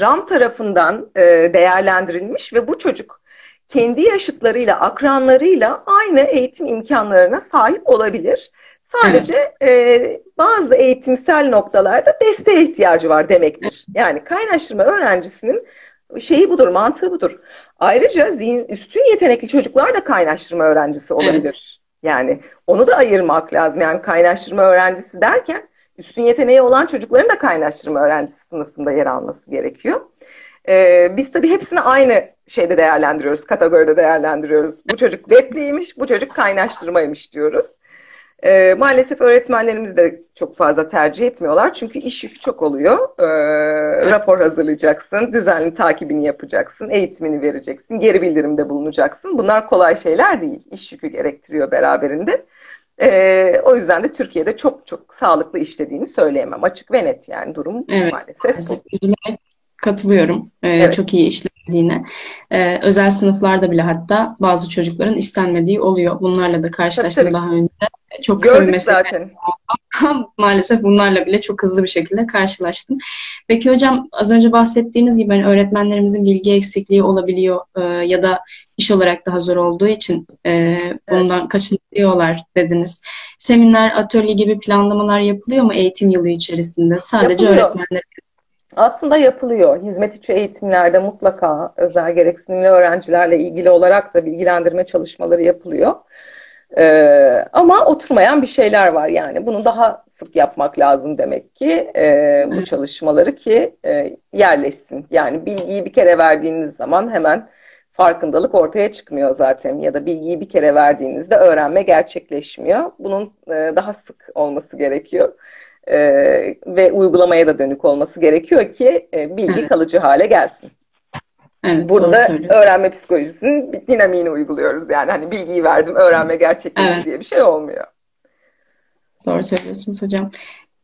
RAM tarafından e, değerlendirilmiş ve bu çocuk kendi yaşıtlarıyla, akranlarıyla aynı eğitim imkanlarına sahip olabilir. Sadece e, bazı eğitimsel noktalarda desteğe ihtiyacı var demektir. Yani kaynaştırma öğrencisinin şeyi budur, mantığı budur. Ayrıca zihin, üstün yetenekli çocuklar da kaynaştırma öğrencisi olabilir. Evet. Yani onu da ayırmak lazım. Yani kaynaştırma öğrencisi derken üstün yeteneği olan çocukların da kaynaştırma öğrencisi sınıfında yer alması gerekiyor. Ee, biz tabii hepsini aynı şeyde değerlendiriyoruz, kategoride değerlendiriyoruz. Bu çocuk webliymiş, bu çocuk kaynaştırmaymış diyoruz. Ee, maalesef öğretmenlerimiz de çok fazla tercih etmiyorlar. Çünkü iş yükü çok oluyor. Ee, rapor hazırlayacaksın, düzenli takibini yapacaksın, eğitimini vereceksin, geri bildirimde bulunacaksın. Bunlar kolay şeyler değil. İş yükü gerektiriyor beraberinde. Ee, o yüzden de Türkiye'de çok çok sağlıklı işlediğini söyleyemem. Açık ve net yani durum Evet, maalesef bu. Katılıyorum e, Evet. çok iyi işlendiğine. E, özel sınıflarda bile hatta bazı çocukların istenmediği oluyor. Bunlarla da karşılaştım daha önce. Çok kısa bir Gördük meslek zaten. Maalesef bunlarla bile çok hızlı bir şekilde karşılaştım. Peki hocam az önce bahsettiğiniz gibi hani öğretmenlerimizin bilgi eksikliği olabiliyor e, ya da iş olarak daha zor olduğu için e, bundan kaçınıyorlar dediniz. Seminer, atölye gibi planlamalar yapılıyor mu eğitim yılı içerisinde? Sadece Yapılıyor. öğretmenler. Aslında yapılıyor. Hizmet içi eğitimlerde mutlaka özel gereksinimli öğrencilerle ilgili olarak da bilgilendirme çalışmaları yapılıyor. Ee, ama oturmayan bir şeyler var yani. Bunu daha sık yapmak lazım demek ki e, bu çalışmaları ki e, yerleşsin. Yani bilgiyi bir kere verdiğiniz zaman hemen farkındalık ortaya çıkmıyor zaten ya da bilgiyi bir kere verdiğinizde öğrenme gerçekleşmiyor. Bunun e, daha sık olması gerekiyor. E, ve uygulamaya da dönük olması gerekiyor ki e, bilgi Evet. kalıcı hale gelsin. Evet, Burada öğrenme psikolojisinin bir dinamiğini uyguluyoruz. Yani hani bilgiyi verdim, öğrenme gerçekleşti Evet. diye bir şey olmuyor. Doğru söylüyorsunuz hocam.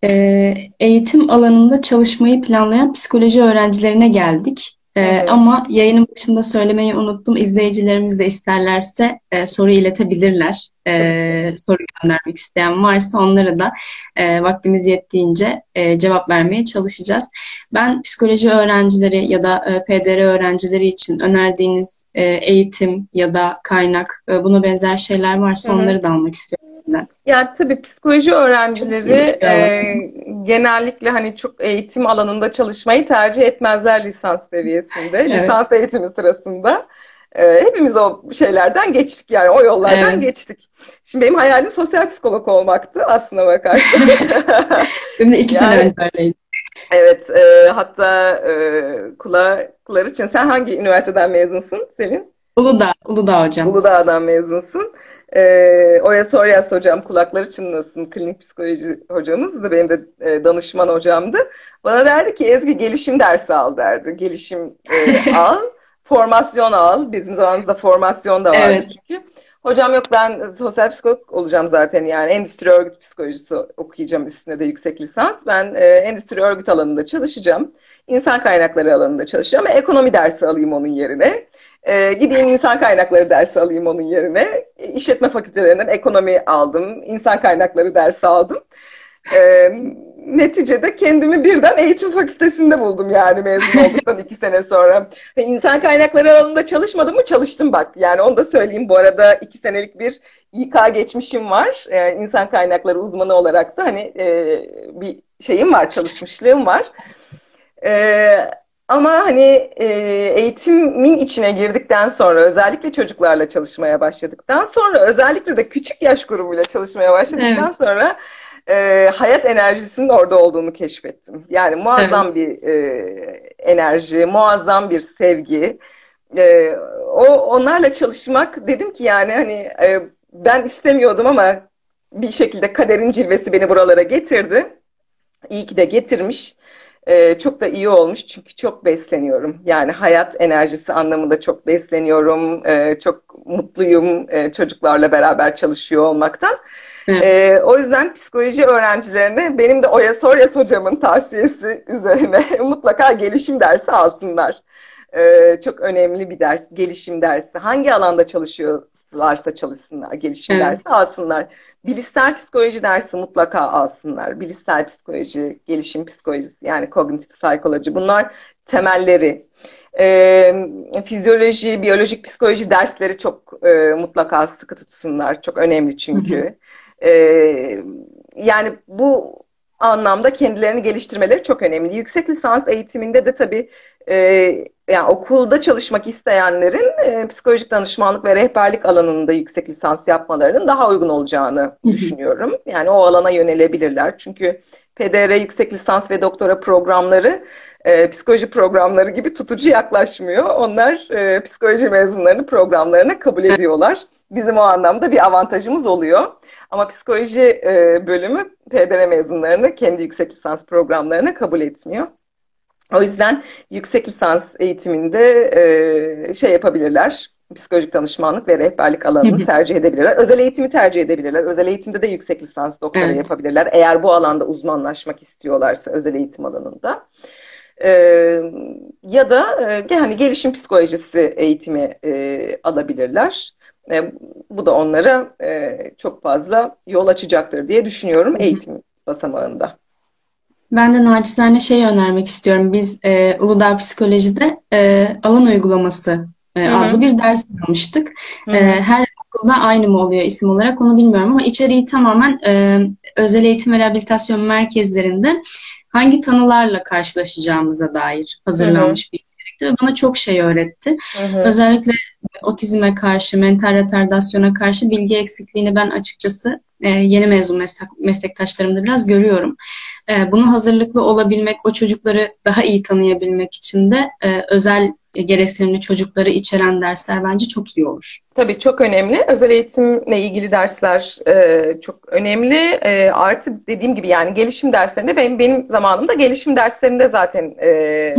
Ee, eğitim alanında çalışmayı planlayan psikoloji öğrencilerine geldik. Ee, hı. ama yayının başında söylemeyi unuttum. İzleyicilerimiz de isterlerse e, soru iletebilirler. Ee, soru göndermek isteyen varsa onlara da e, vaktimiz yettiğince e, cevap vermeye çalışacağız. Ben psikoloji öğrencileri ya da e, PDR öğrencileri için önerdiğiniz e, eğitim ya da kaynak e, buna benzer şeyler varsa Hı hı. onları da almak istiyorum. Ben. Yani tabii psikoloji öğrencileri e, genellikle hani çok eğitim alanında çalışmayı tercih etmezler lisans seviyesinde. Evet. Lisans eğitimi sırasında. E, hepimiz o şeylerden geçtik yani o yollardan Evet. geçtik. Şimdi benim hayalim sosyal psikolog olmaktı aslına bakarsan. Benim de iki sene Yani- önce öyleydi. Evet, e, hatta e, kulaklar için sen hangi üniversiteden mezunsun Selin? Uludağ, Uludağ hocam. Uludağ'dan mezunsun. E, Oya Soryas hocam kulaklar için nasılsın? Klinik psikoloji hocamızdı. Benim de e, danışman hocamdı. Bana derdi ki Ezgi gelişim dersi al derdi. Gelişim e, al, formasyon al. Bizim zamanımızda formasyon da vardı Evet. çünkü. Hocam yok ben sosyal psikolog olacağım zaten yani endüstri örgüt psikolojisi okuyacağım üstüne de yüksek lisans. Ben e, endüstri örgüt alanında çalışacağım. İnsan kaynakları alanında çalışacağım ekonomi dersi alayım onun yerine. E, gideyim insan kaynakları dersi alayım onun yerine. E, İşletme fakültelerinden ekonomi aldım, insan kaynakları dersi aldım. E, neticede kendimi birden eğitim fakültesinde buldum yani mezun olduktan iki sene sonra. İnsan kaynakları alanında çalışmadım mı? Çalıştım bak. Yani onu da söyleyeyim. Bu arada iki senelik bir İK geçmişim var. Ee, insan kaynakları uzmanı olarak da hani e, bir şeyim var, çalışmışlığım var. Ee, ama hani e, eğitimin içine girdikten sonra özellikle çocuklarla çalışmaya başladıktan sonra özellikle de küçük yaş grubuyla çalışmaya başladıktan Evet. sonra e, hayat enerjisinin orada olduğunu keşfettim. Yani muazzam bir e, enerji, muazzam bir sevgi. E, o onlarla çalışmak dedim ki yani hani e, ben istemiyordum ama bir şekilde kaderin cilvesi beni buralara getirdi. İyi ki de getirmiş. E, çok da iyi olmuş çünkü çok besleniyorum. Yani hayat enerjisi anlamında çok besleniyorum. E, çok mutluyum e, çocuklarla beraber çalışıyor olmaktan. Evet. E, o yüzden psikoloji öğrencilerine benim de Oya Soryas hocamın tavsiyesi üzerine mutlaka gelişim dersi alsınlar. E, çok önemli bir ders, gelişim dersi. Hangi alanda çalışıyorlarsa çalışsınlar, gelişim Evet. dersi alsınlar. Bilişsel psikoloji dersi mutlaka alsınlar. Bilişsel psikoloji, gelişim psikolojisi yani kognitif psikoloji bunlar temelleri. E, fizyoloji, biyolojik psikoloji dersleri çok e, mutlaka sıkı tutsunlar. Çok önemli çünkü. E, yani bu anlamda kendilerini geliştirmeleri çok önemli. Yüksek lisans eğitiminde de tabii e, yani okulda çalışmak isteyenlerin e, psikolojik danışmanlık ve rehberlik alanında yüksek lisans yapmalarının daha uygun olacağını düşünüyorum. Yani o alana yönelebilirler. Çünkü PDR yüksek lisans ve doktora programları e, psikoloji programları gibi tutucu yaklaşmıyor. Onlar e, psikoloji mezunlarını programlarına kabul ediyorlar. Bizim o anlamda bir avantajımız oluyor. Ama psikoloji e, bölümü PDR mezunlarını kendi yüksek lisans programlarına kabul etmiyor. O yüzden yüksek lisans eğitiminde e, şey yapabilirler, psikolojik danışmanlık ve rehberlik alanını tercih edebilirler. Özel eğitimi tercih edebilirler. Özel eğitimde de yüksek lisans doktora evet. yapabilirler. Eğer bu alanda uzmanlaşmak istiyorlarsa özel eğitim alanında. Ee, ya da e, hani gelişim psikolojisi eğitimi e, alabilirler. E, bu da onlara e, çok fazla yol açacaktır diye düşünüyorum eğitim basamağında. Ben de naçizane şey önermek istiyorum. Biz e, Uludağ Psikoloji'de e, alan uygulaması e, adlı bir ders almıştık. E, her okulda aynı mı oluyor isim olarak onu bilmiyorum ama içeriği tamamen e, özel eğitim ve rehabilitasyon merkezlerinde hangi tanılarla karşılaşacağımıza dair hazırlanmış bir içerikti bana çok şey öğretti. Özellikle otizme karşı, mental retardasyona karşı bilgi eksikliğini ben açıkçası e, yeni mezun meslek, meslektaşlarımda biraz görüyorum. E, bunu hazırlıklı olabilmek, o çocukları daha iyi tanıyabilmek için de e, özel gereksinimli çocukları içeren dersler bence çok iyi olur. Tabii çok önemli. Özel eğitimle ilgili dersler e, çok önemli. E, artı dediğim gibi yani gelişim derslerinde benim benim zamanımda gelişim derslerinde zaten e,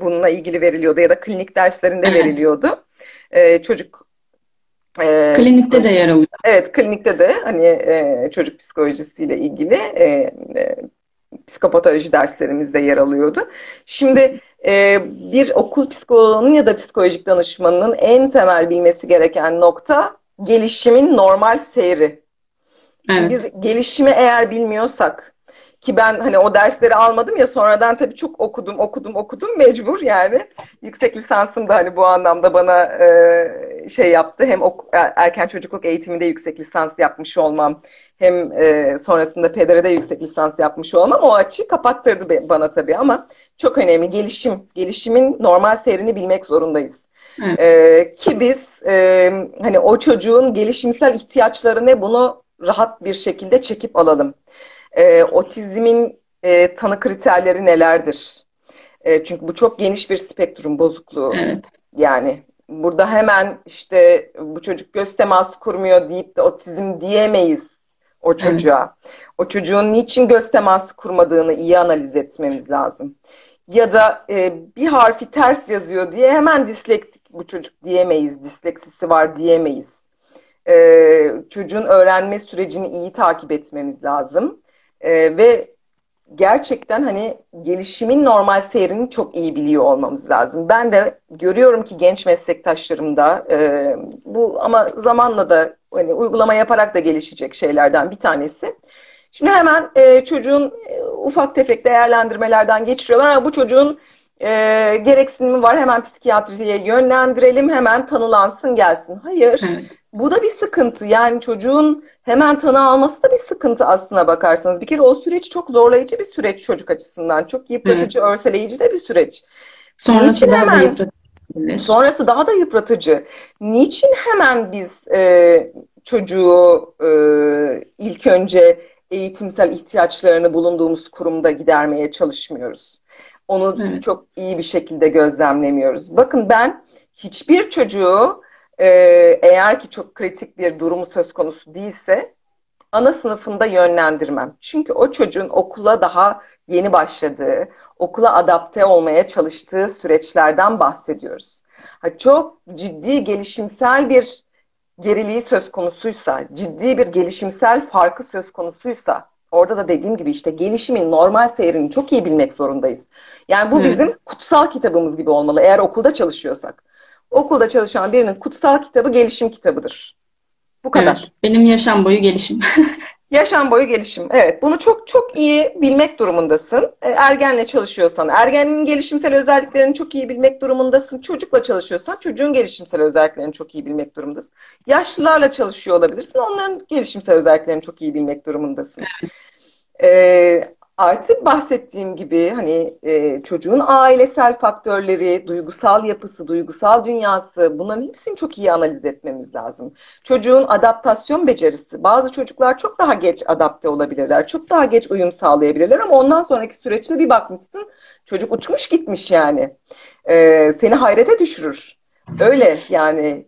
bununla ilgili veriliyordu ya da klinik derslerinde evet. veriliyordu. E, çocuk e, klinikte de yer alıyor. Evet, klinikte de hani e, çocuk psikolojisiyle ilgili e, e, psikopatoloji derslerimizde yer alıyordu. Şimdi e, bir okul psikoloğunun ya da psikolojik danışmanının en temel bilmesi gereken nokta gelişimin normal seyri. Evet. Biz gelişimi eğer bilmiyorsak ki ben hani o dersleri almadım ya sonradan tabii çok okudum okudum okudum mecbur yani. Yüksek lisansım da hani bu anlamda bana e, şey yaptı. Hem ok, er, erken çocukluk eğitiminde yüksek lisans yapmış olmam hem e, sonrasında PDR'de yüksek lisans yapmış olmam o açıyı kapattırdı bana tabii ama çok önemli gelişim. Gelişimin normal seyrini bilmek zorundayız. Evet. E, ki biz e, hani o çocuğun gelişimsel ihtiyaçları ne bunu rahat bir şekilde çekip alalım e, otizmin e, tanı kriterleri nelerdir? E, çünkü bu çok geniş bir spektrum bozukluğu. Evet. Yani burada hemen işte bu çocuk göz teması kurmuyor deyip de otizm diyemeyiz o çocuğa. Evet. O çocuğun niçin göz teması kurmadığını iyi analiz etmemiz lazım. Ya da e, bir harfi ters yazıyor diye hemen dislektik bu çocuk diyemeyiz. Disleksisi var diyemeyiz. E, çocuğun öğrenme sürecini iyi takip etmemiz lazım. E, ve gerçekten hani gelişimin normal seyrini çok iyi biliyor olmamız lazım. Ben de görüyorum ki genç meslektaşlarımda e, bu ama zamanla da hani uygulama yaparak da gelişecek şeylerden bir tanesi. Şimdi hemen e, çocuğun e, ufak tefek değerlendirmelerden geçiriyorlar ama bu çocuğun e, gereksinimi var hemen psikiyatriye yönlendirelim hemen tanılansın gelsin. Hayır evet. Bu da bir sıkıntı yani çocuğun hemen tanı alması da bir sıkıntı aslına bakarsanız. Bir kere o süreç çok zorlayıcı bir süreç çocuk açısından. Çok yıpratıcı, evet. örseleyici de bir süreç. Sonrası daha hemen, da yıpratıcı. Sonrası daha da yıpratıcı. Niçin hemen biz e, çocuğu e, ilk önce eğitimsel ihtiyaçlarını bulunduğumuz kurumda gidermeye çalışmıyoruz? Onu evet. çok iyi bir şekilde gözlemlemiyoruz. Bakın ben hiçbir çocuğu e, eğer ki çok kritik bir durumu söz konusu değilse ana sınıfında yönlendirmem. Çünkü o çocuğun okula daha yeni başladığı, okula adapte olmaya çalıştığı süreçlerden bahsediyoruz. Ha, çok ciddi gelişimsel bir geriliği söz konusuysa, ciddi bir gelişimsel farkı söz konusuysa, orada da dediğim gibi işte gelişimin normal seyrini çok iyi bilmek zorundayız. Yani bu bizim kutsal kitabımız gibi olmalı eğer okulda çalışıyorsak okulda çalışan birinin kutsal kitabı gelişim kitabıdır. Bu kadar. Evet, benim yaşam boyu gelişim. Yaşam boyu gelişim. Evet, bunu çok çok iyi bilmek durumundasın. E, ergenle çalışıyorsan, ergenin gelişimsel özelliklerini çok iyi bilmek durumundasın. Çocukla çalışıyorsan, çocuğun gelişimsel özelliklerini çok iyi bilmek durumundasın. Yaşlılarla çalışıyor olabilirsin, onların gelişimsel özelliklerini çok iyi bilmek durumundasın. Ee, Artık bahsettiğim gibi hani e, çocuğun ailesel faktörleri, duygusal yapısı, duygusal dünyası bunların hepsini çok iyi analiz etmemiz lazım. Çocuğun adaptasyon becerisi. Bazı çocuklar çok daha geç adapte olabilirler. Çok daha geç uyum sağlayabilirler ama ondan sonraki süreçte bir bakmışsın çocuk uçmuş gitmiş yani. E, seni hayrete düşürür. Öyle yani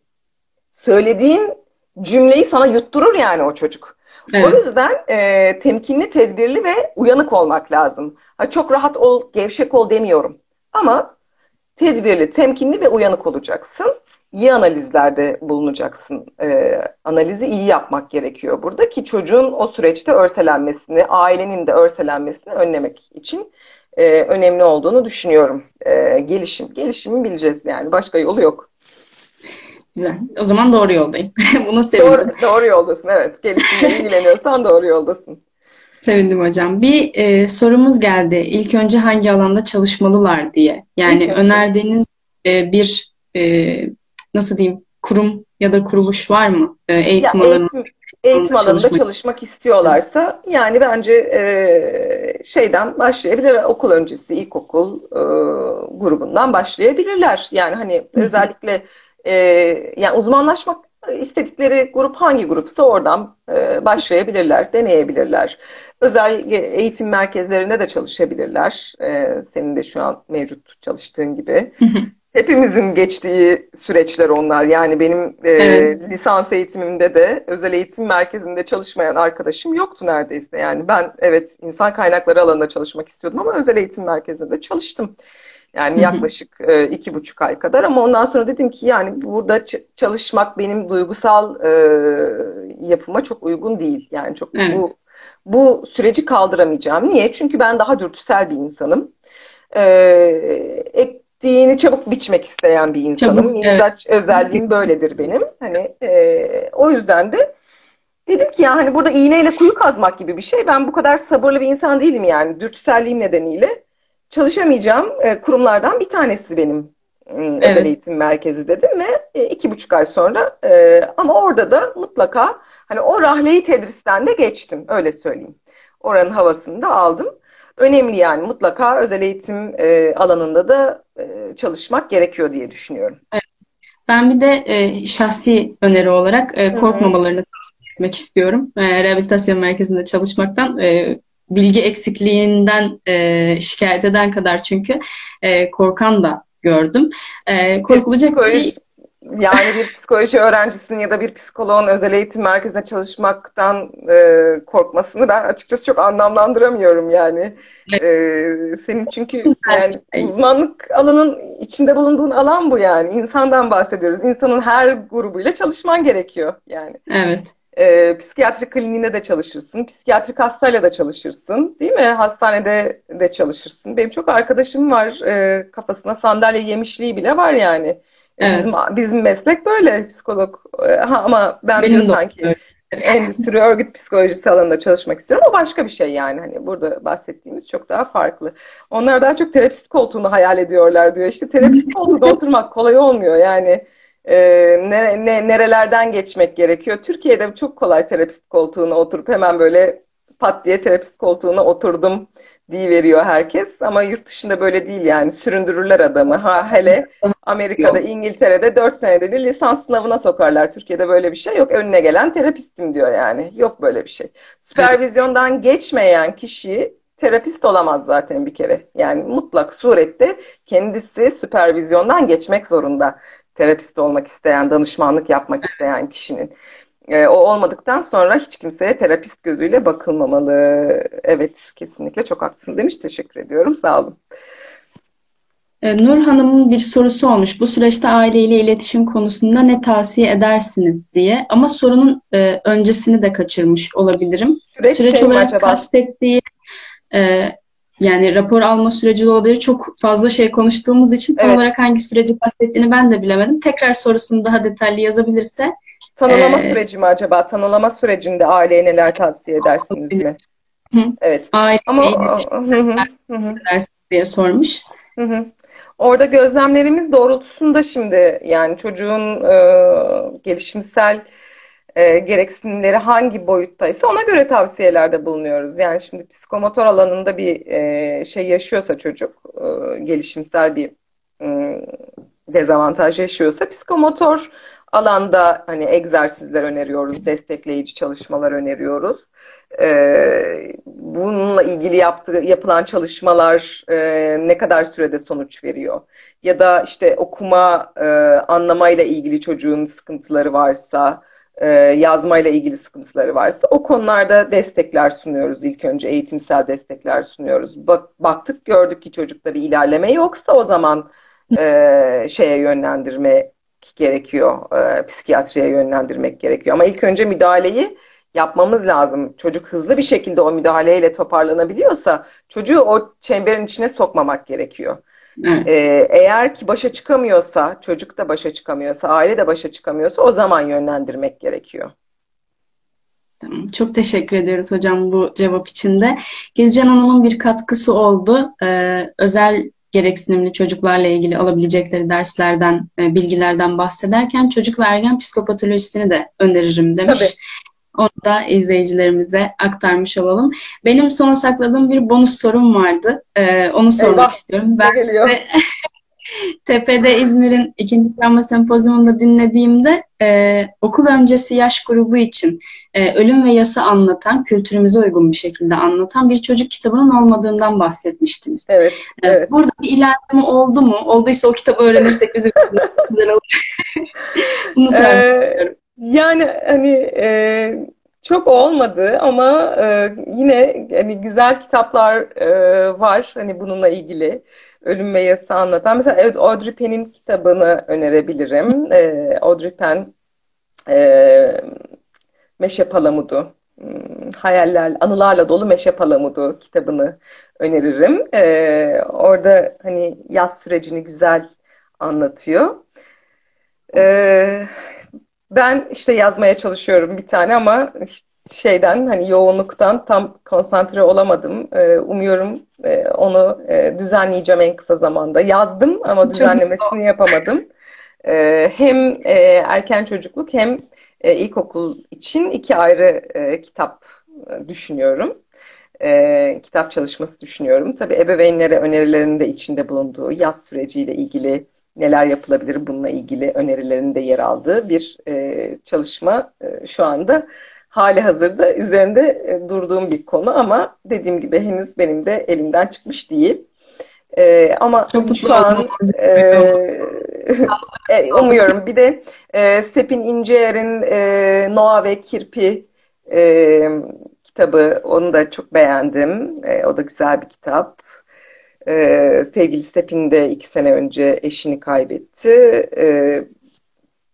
söylediğin cümleyi sana yutturur yani o çocuk. Evet. O yüzden e, temkinli, tedbirli ve uyanık olmak lazım. Ha, çok rahat ol, gevşek ol demiyorum. Ama tedbirli, temkinli ve uyanık olacaksın. İyi analizlerde bulunacaksın. E, analizi iyi yapmak gerekiyor burada ki çocuğun o süreçte örselenmesini, ailenin de örselenmesini önlemek için e, önemli olduğunu düşünüyorum. E, gelişim, gelişimi bileceğiz yani başka yolu yok. Güzel. O zaman doğru yoldayım. Buna sevindim. Doğru, doğru yoldasın evet. Gelişimle ilgileniyorsan doğru yoldasın. Sevindim hocam. Bir e, sorumuz geldi. İlk önce hangi alanda çalışmalılar diye. Yani İlk önerdiğiniz e, bir e, nasıl diyeyim kurum ya da kuruluş var mı? E, eğitim ya, alanı. Eğitim, eğitim alanında çalışmak. çalışmak istiyorlarsa yani bence e, şeyden başlayabilir. Okul öncesi ilkokul e, grubundan başlayabilirler. Yani hani özellikle e, yani uzmanlaşmak istedikleri grup hangi grupsa oradan e, başlayabilirler, deneyebilirler. Özel eğitim merkezlerinde de çalışabilirler. E, senin de şu an mevcut çalıştığın gibi. Hepimizin geçtiği süreçler onlar. Yani benim e, evet. lisans eğitimimde de özel eğitim merkezinde çalışmayan arkadaşım yoktu neredeyse. Yani ben evet insan kaynakları alanında çalışmak istiyordum ama özel eğitim merkezinde de çalıştım. Yani yaklaşık e, iki buçuk ay kadar ama ondan sonra dedim ki yani burada çalışmak benim duygusal e, yapıma çok uygun değil. Yani çok evet. bu bu süreci kaldıramayacağım. Niye? Çünkü ben daha dürtüsel bir insanım. E, ektiğini çabuk biçmek isteyen bir insanım. Çabuk, evet. özelliğim böyledir benim. Hani e, o yüzden de dedim ki ya hani burada iğneyle kuyu kazmak gibi bir şey. Ben bu kadar sabırlı bir insan değilim yani dürtüselliğim nedeniyle çalışamayacağım e, kurumlardan bir tanesi benim evet. özel eğitim merkezi dedim ve e, iki buçuk ay sonra e, ama orada da mutlaka hani o rahleyi tedristen de geçtim öyle söyleyeyim. Oranın havasını da aldım. Önemli yani mutlaka özel eğitim e, alanında da e, çalışmak gerekiyor diye düşünüyorum. Evet. Ben bir de e, şahsi öneri olarak e, korkmamalarını tavsiye etmek istiyorum. E, rehabilitasyon merkezinde çalışmaktan e, bilgi eksikliğinden e, şikayet eden kadar çünkü e, korkan da gördüm. E, korkulacak bir şey yani bir psikoloji öğrencisinin ya da bir psikoloğun özel eğitim merkezinde çalışmaktan e, korkmasını ben açıkçası çok anlamlandıramıyorum yani. E, senin çünkü yani uzmanlık alanın içinde bulunduğun alan bu yani. İnsandan bahsediyoruz. İnsanın her grubuyla çalışman gerekiyor yani. Evet. E, psikiyatri kliniğinde de çalışırsın. Psikiyatrik hastayla da çalışırsın. Değil mi? Hastanede de çalışırsın. Benim çok arkadaşım var. E, kafasına sandalye yemişliği bile var yani. Evet. Bizim, bizim meslek böyle psikolog. E, ha, ama ben Benim diyor sanki endüstri örgüt psikolojisi alanında çalışmak istiyorum. O başka bir şey yani. Hani burada bahsettiğimiz çok daha farklı. Onlar daha çok terapist koltuğunu hayal ediyorlar diyor. İşte terapist koltuğunda oturmak kolay olmuyor. Yani e, ne, ne, nerelerden geçmek gerekiyor. Türkiye'de çok kolay terapist koltuğuna oturup hemen böyle pat diye terapist koltuğuna oturdum diye veriyor herkes. Ama yurt dışında böyle değil yani. Süründürürler adamı. Ha hele Amerika'da, yok. İngiltere'de 4 senede bir lisans sınavına sokarlar. Türkiye'de böyle bir şey yok. Önüne gelen terapistim diyor yani. Yok böyle bir şey. Süpervizyondan geçmeyen kişi terapist olamaz zaten bir kere. Yani mutlak surette kendisi süpervizyondan geçmek zorunda terapist olmak isteyen, danışmanlık yapmak isteyen kişinin. E, o olmadıktan sonra hiç kimseye terapist gözüyle bakılmamalı. Evet, kesinlikle çok haklısın demiş. Teşekkür ediyorum. Sağ olun. E, Nur Hanım'ın bir sorusu olmuş. Bu süreçte aileyle iletişim konusunda ne tavsiye edersiniz diye. Ama sorunun e, öncesini de kaçırmış olabilirim. Süreç, Süreç şey olarak kastettiği e, yani rapor alma süreci olabilir. Çok fazla şey konuştuğumuz için tam evet. olarak hangi süreci kastettiğini ben de bilemedim. Tekrar sorusunu daha detaylı yazabilirse Tanılama ee, süreci mi acaba? Tanılama sürecinde aileye neler tavsiye edersiniz mi? Hı. Evet. Aile Ama diye sormuş. Hı hı. Orada gözlemlerimiz doğrultusunda şimdi yani çocuğun e, gelişimsel e, gereksinimleri hangi boyuttaysa ona göre tavsiyelerde bulunuyoruz. Yani şimdi psikomotor alanında bir e, şey yaşıyorsa çocuk e, gelişimsel bir e, dezavantaj yaşıyorsa psikomotor alanda hani egzersizler öneriyoruz, destekleyici çalışmalar öneriyoruz. Ee, bununla ilgili yaptığı, yapılan çalışmalar e, ne kadar sürede sonuç veriyor? Ya da işte okuma, e, anlamayla ilgili çocuğun sıkıntıları varsa, e, yazmayla ilgili sıkıntıları varsa o konularda destekler sunuyoruz. İlk önce eğitimsel destekler sunuyoruz. Bak, baktık gördük ki çocukta bir ilerleme yoksa o zaman e, şeye yönlendirme gerekiyor. E, psikiyatriye yönlendirmek gerekiyor. Ama ilk önce müdahaleyi yapmamız lazım. Çocuk hızlı bir şekilde o müdahaleyle toparlanabiliyorsa çocuğu o çemberin içine sokmamak gerekiyor. Evet. Ee, eğer ki başa çıkamıyorsa, çocuk da başa çıkamıyorsa, aile de başa çıkamıyorsa o zaman yönlendirmek gerekiyor. Tamam. Çok teşekkür ediyoruz hocam bu cevap için de. Gülcan Hanım'ın bir katkısı oldu. Ee, özel gereksinimli çocuklarla ilgili alabilecekleri derslerden, e, bilgilerden bahsederken çocuk ve ergen psikopatolojisini de öneririm demiş. Tabii. Onu da izleyicilerimize aktarmış olalım. Benim sona sakladığım bir bonus sorum vardı. Ee, onu sormak Eyvah, istiyorum. Ben size Tepe'de İzmir'in ikinci travma sempozyumunda dinlediğimde e, okul öncesi yaş grubu için e, ölüm ve yası anlatan, kültürümüze uygun bir şekilde anlatan bir çocuk kitabının olmadığından bahsetmiştiniz. Evet. E, evet. Burada bir ilerleme oldu mu? Olduysa o kitabı öğrenirsek bizim güzel olur. Bunu sormak ee, Yani hani e, çok olmadı ama e, yine hani güzel kitaplar e, var hani bununla ilgili ölüm ve yası anlatan. Mesela evet, Audrey Penn'in kitabını önerebilirim. E, Audrey Penn e, Meşe Palamudu hmm, hayaller, anılarla dolu Meşe Palamudu kitabını öneririm. E, orada hani yaz sürecini güzel anlatıyor. E, ben işte yazmaya çalışıyorum bir tane ama işte şeyden hani yoğunluktan tam konsantre olamadım. Ee, umuyorum e, onu e, düzenleyeceğim en kısa zamanda. Yazdım ama düzenlemesini yapamadım. Ee, hem e, erken çocukluk hem ilkokul için iki ayrı kitap düşünüyorum. kitap çalışması düşünüyorum. Tabii ebeveynlere önerilerinin de içinde bulunduğu yaz süreciyle ilgili neler yapılabilir bununla ilgili önerilerin de yer aldığı bir e, çalışma e, şu anda hali hazırda üzerinde e, durduğum bir konu ama dediğim gibi henüz benim de elimden çıkmış değil. E, ama Çok şu an e, e, umuyorum. Bir de e, Sepin İnceer'in e, Noah ve Kirpi e, kitabı onu da çok beğendim. E, o da güzel bir kitap. Ee, sevgili Stepin de iki sene önce eşini kaybetti. Ee,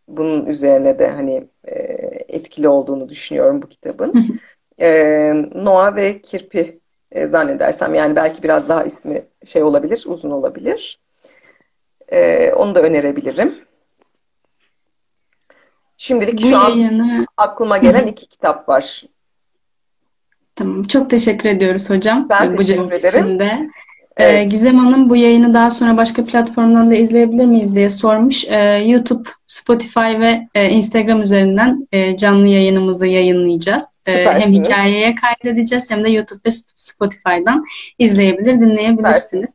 bunun üzerine de hani e, etkili olduğunu düşünüyorum bu kitabın. Ee, Noah ve Kirpi e, zannedersem yani belki biraz daha ismi şey olabilir, uzun olabilir. Ee, onu da önerebilirim. Şimdilik bu şu yayını... an aklıma gelen iki kitap var. Tamam. Çok teşekkür ediyoruz hocam. Ben bu teşekkür ederim. Içinde. Ee, evet. Gizem Hanım bu yayını daha sonra başka platformdan da izleyebilir miyiz diye sormuş. Ee, YouTube, Spotify ve e, Instagram üzerinden e, canlı yayınımızı yayınlayacağız. Ee, hem hikayeye kaydedeceğiz hem de YouTube ve Spotify'dan izleyebilir, dinleyebilirsiniz.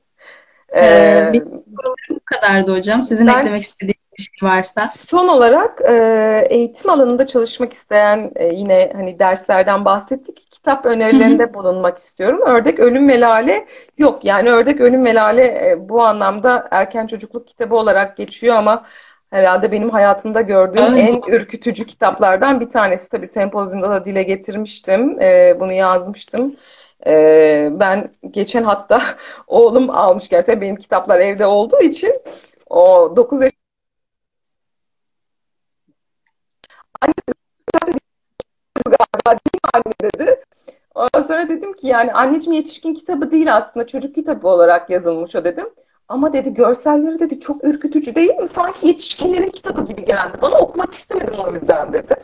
Ee, Benim bu kadardı hocam. Sizin ben, eklemek istediğiniz bir şey varsa. Son olarak e, eğitim alanında çalışmak isteyen yine hani derslerden bahsettik kitap önerilerinde Hı-hı. bulunmak istiyorum. Ördek Ölüm ve Lale yok. Yani Ördek Ölüm ve Lale e, bu anlamda erken çocukluk kitabı olarak geçiyor ama herhalde benim hayatımda gördüğüm Aynen. en ürkütücü kitaplardan bir tanesi. Tabii sempozyumda da dile getirmiştim. E, bunu yazmıştım. E, ben geçen hatta oğlum almış gerçekten benim kitaplar evde olduğu için o 9 yaş Anne galiba değil mi anne dedi. Ondan sonra dedim ki yani anneciğim yetişkin kitabı değil aslında çocuk kitabı olarak yazılmış o dedim. Ama dedi görselleri dedi çok ürkütücü değil mi? Sanki yetişkinlerin kitabı gibi geldi. Bana okumak istemedim o yüzden dedi.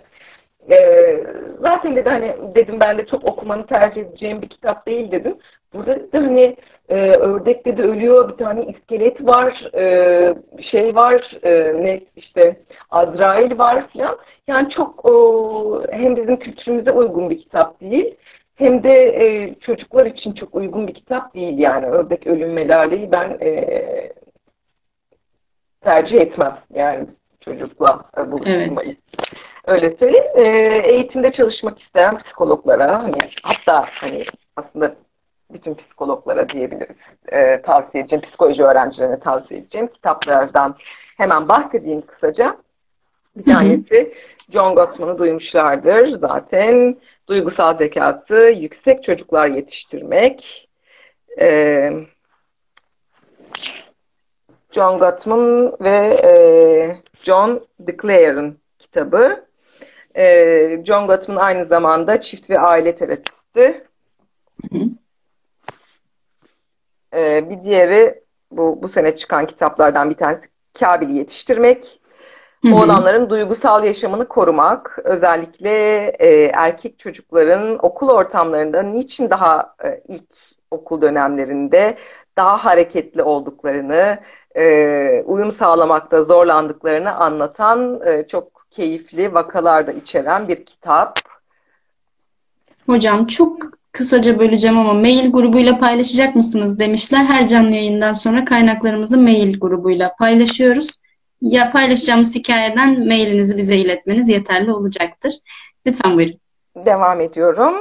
Ee, zaten dedi hani dedim ben de çok okumanı tercih edeceğim bir kitap değil dedim. Burada da hani e, ördek dedi ölüyor bir tane iskelet var e, şey var e, ne işte Azrail var falan. Yani çok o, hem bizim kültürümüze uygun bir kitap değil hem de e, çocuklar için çok uygun bir kitap değil yani ördek ölüm melaleyi ben e, tercih etmem yani çocukla e, buluşmayı. Evet. Öyle söyleyeyim. E, eğitimde çalışmak isteyen psikologlara hani hatta hani aslında bütün psikologlara diyebiliriz. E, tavsiye edeceğim, psikoloji öğrencilerine tavsiye edeceğim kitaplardan hemen bahsedeyim kısaca. Bir tanesi John Gottman'ı duymuşlardır zaten. Duygusal zekası, yüksek çocuklar yetiştirmek. Ee, John Gottman ve e, John DeClare'ın kitabı. E, John Gottman aynı zamanda çift ve aile terapisti. E, bir diğeri bu, bu sene çıkan kitaplardan bir tanesi Kabil'i yetiştirmek. Hı Oğlanların duygusal yaşamını korumak, özellikle e, erkek çocukların okul ortamlarında niçin daha e, ilk okul dönemlerinde daha hareketli olduklarını, e, uyum sağlamakta zorlandıklarını anlatan e, çok keyifli vakalar da içeren bir kitap. Hocam çok kısaca böleceğim ama mail grubuyla paylaşacak mısınız demişler. Her canlı yayından sonra kaynaklarımızı mail grubuyla paylaşıyoruz ya paylaşacağımız hikayeden mailinizi bize iletmeniz yeterli olacaktır. Lütfen buyurun. Devam ediyorum.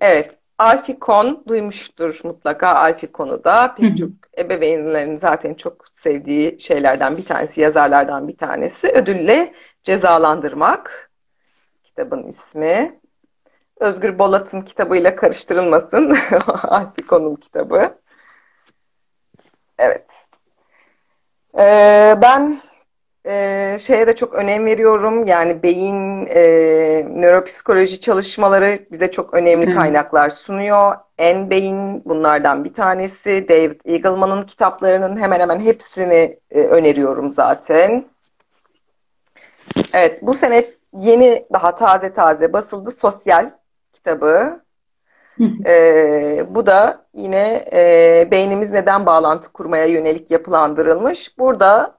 Evet, Alfikon duymuştur mutlaka Alfikon'u da. Pek çok ebeveynlerin zaten çok sevdiği şeylerden bir tanesi, yazarlardan bir tanesi. Ödülle cezalandırmak kitabın ismi. Özgür Bolat'ın kitabıyla karıştırılmasın. Alfikon'un kitabı. Evet. Ee, ben e, şeye de çok önem veriyorum. Yani beyin e, nöropsikoloji çalışmaları bize çok önemli kaynaklar sunuyor. En Beyin bunlardan bir tanesi. David Eagleman'ın kitaplarının hemen hemen hepsini e, öneriyorum zaten. Evet, bu sene yeni daha taze taze basıldı Sosyal kitabı. ee, bu da yine e, beynimiz neden bağlantı kurmaya yönelik yapılandırılmış. Burada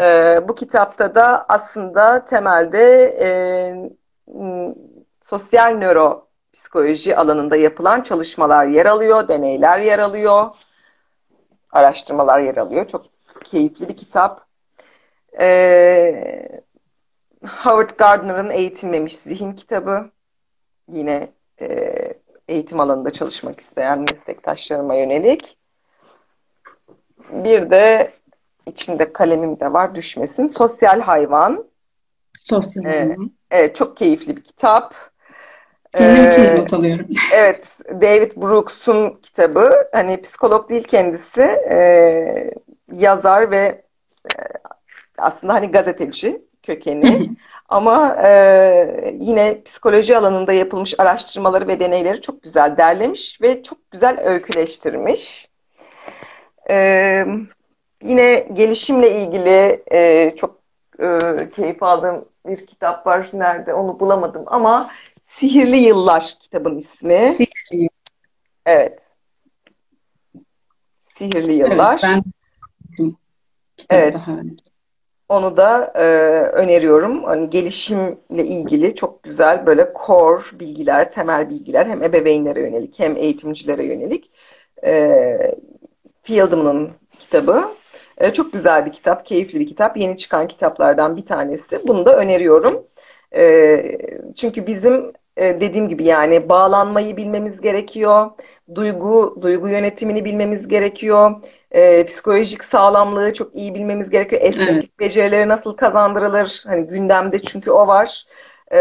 e, bu kitapta da aslında temelde e, sosyal nöropsikoloji alanında yapılan çalışmalar yer alıyor, deneyler yer alıyor, araştırmalar yer alıyor. Çok keyifli bir kitap. E, Howard Gardner'ın Eğitilmemiş Zihin kitabı. Yine e, eğitim alanında çalışmak isteyen meslektaşlarıma yönelik. Bir de içinde kalemim de var düşmesin. Sosyal Hayvan. Sosyal ee, Hayvan. Evet, çok keyifli bir kitap. Kendim ee, için de not alıyorum. Evet, David Brooks'un kitabı. Hani psikolog değil kendisi. E, yazar ve e, aslında hani gazeteci kökeni. Ama e, yine psikoloji alanında yapılmış araştırmaları ve deneyleri çok güzel derlemiş ve çok güzel öyküleştirmiş. E, Yine gelişimle ilgili e, çok e, keyif aldığım bir kitap var. Nerede onu bulamadım ama Sihirli Yıllar kitabın ismi. Sihirli Evet. Sihirli Yıllar. Evet, ben evet. Daha Onu da e, öneriyorum. Hani gelişimle ilgili çok güzel böyle core bilgiler, temel bilgiler hem ebeveynlere yönelik hem eğitimcilere yönelik. E, Fieldman'ın kitabı. E, çok güzel bir kitap, keyifli bir kitap. Yeni çıkan kitaplardan bir tanesi. Bunu da öneriyorum. E, çünkü bizim e, dediğim gibi yani bağlanmayı bilmemiz gerekiyor. Duygu duygu yönetimini bilmemiz gerekiyor. E, psikolojik sağlamlığı çok iyi bilmemiz gerekiyor. Estetik evet. becerileri nasıl kazandırılır? Hani gündemde çünkü o var. E,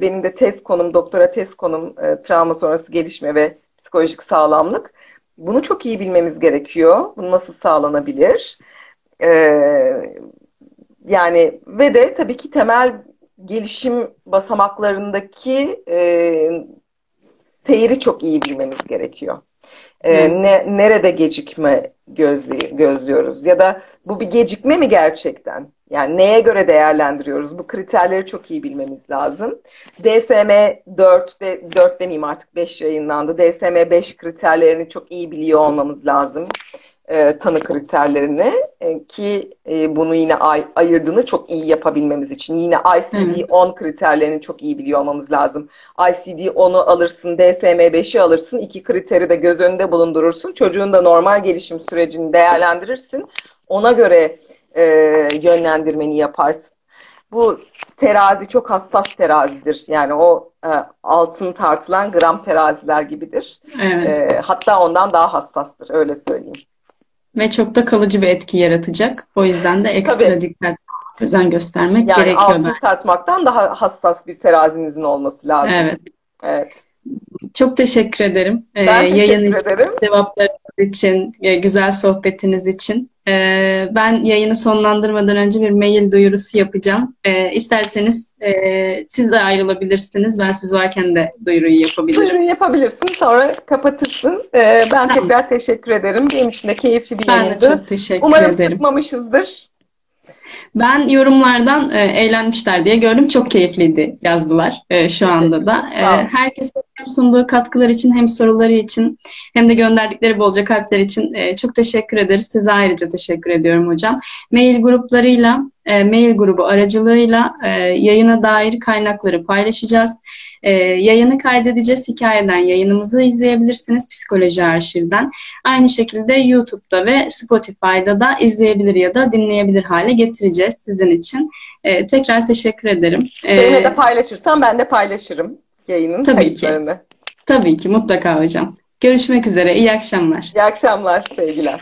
benim de tez konum, doktora tez konum e, travma sonrası gelişme ve psikolojik sağlamlık. Bunu çok iyi bilmemiz gerekiyor. Bu nasıl sağlanabilir? Ee, yani ve de tabii ki temel gelişim basamaklarındaki e, seyri çok iyi bilmemiz gerekiyor. E, ne, nerede gecikme gözlü, gözlüyoruz? Ya da bu bir gecikme mi gerçekten? Yani neye göre değerlendiriyoruz? Bu kriterleri çok iyi bilmemiz lazım. DSM 4, de, 4 demeyeyim artık 5 yayınlandı. DSM 5 kriterlerini çok iyi biliyor olmamız lazım e, tanı kriterlerini e, ki e, bunu yine ay, ayırdığını çok iyi yapabilmemiz için yine ICD-10 kriterlerini çok iyi biliyor olmamız lazım. ICD-10'u alırsın, DSM-5'i alırsın, iki kriteri de göz önünde bulundurursun. Çocuğun da normal gelişim sürecini değerlendirirsin. Ona göre e, yönlendirmeni yaparsın. Bu terazi çok hassas terazidir. Yani o e, altın tartılan gram teraziler gibidir. Evet. E, hatta ondan daha hassastır öyle söyleyeyim. Ve çok da kalıcı bir etki yaratacak. O yüzden de ekstra Tabii. dikkat özen göstermek yani gerekiyor. Yani altın tartmaktan daha hassas bir terazinizin olması lazım. Evet. Evet. Çok teşekkür ederim. Ben ee, teşekkür yayın ederim. Cevaplarınız için, güzel sohbetiniz için. Ee, ben yayını sonlandırmadan önce bir mail duyurusu yapacağım. Ee, isterseniz e, siz de ayrılabilirsiniz. Ben siz varken de duyuruyu yapabilirim. Duyuruyu yapabilirsin. Sonra kapatırsın. Ee, ben tamam. tekrar teşekkür ederim. Benim için de keyifli bir yayındı. Ben de çok teşekkür Umarım ederim. Umarım sıkmamışızdır. Ben yorumlardan e, eğlenmişler diye gördüm. Çok keyifliydi yazdılar e, şu anda da. E, herkese sunduğu katkılar için hem soruları için hem de gönderdikleri bolca kalpler için e, çok teşekkür ederiz. Size ayrıca teşekkür ediyorum hocam. Mail gruplarıyla, e, mail grubu aracılığıyla e, yayına dair kaynakları paylaşacağız. E, yayını kaydedeceğiz. Hikayeden yayınımızı izleyebilirsiniz Psikoloji Arşiv'den. Aynı şekilde YouTube'da ve Spotify'da da izleyebilir ya da dinleyebilir hale getireceğiz sizin için. E, tekrar teşekkür ederim. Benimle de paylaşırsan ben de paylaşırım yayının Tabii kayıtlarını. Ki. Tabii ki mutlaka hocam. Görüşmek üzere. İyi akşamlar. İyi akşamlar sevgiler.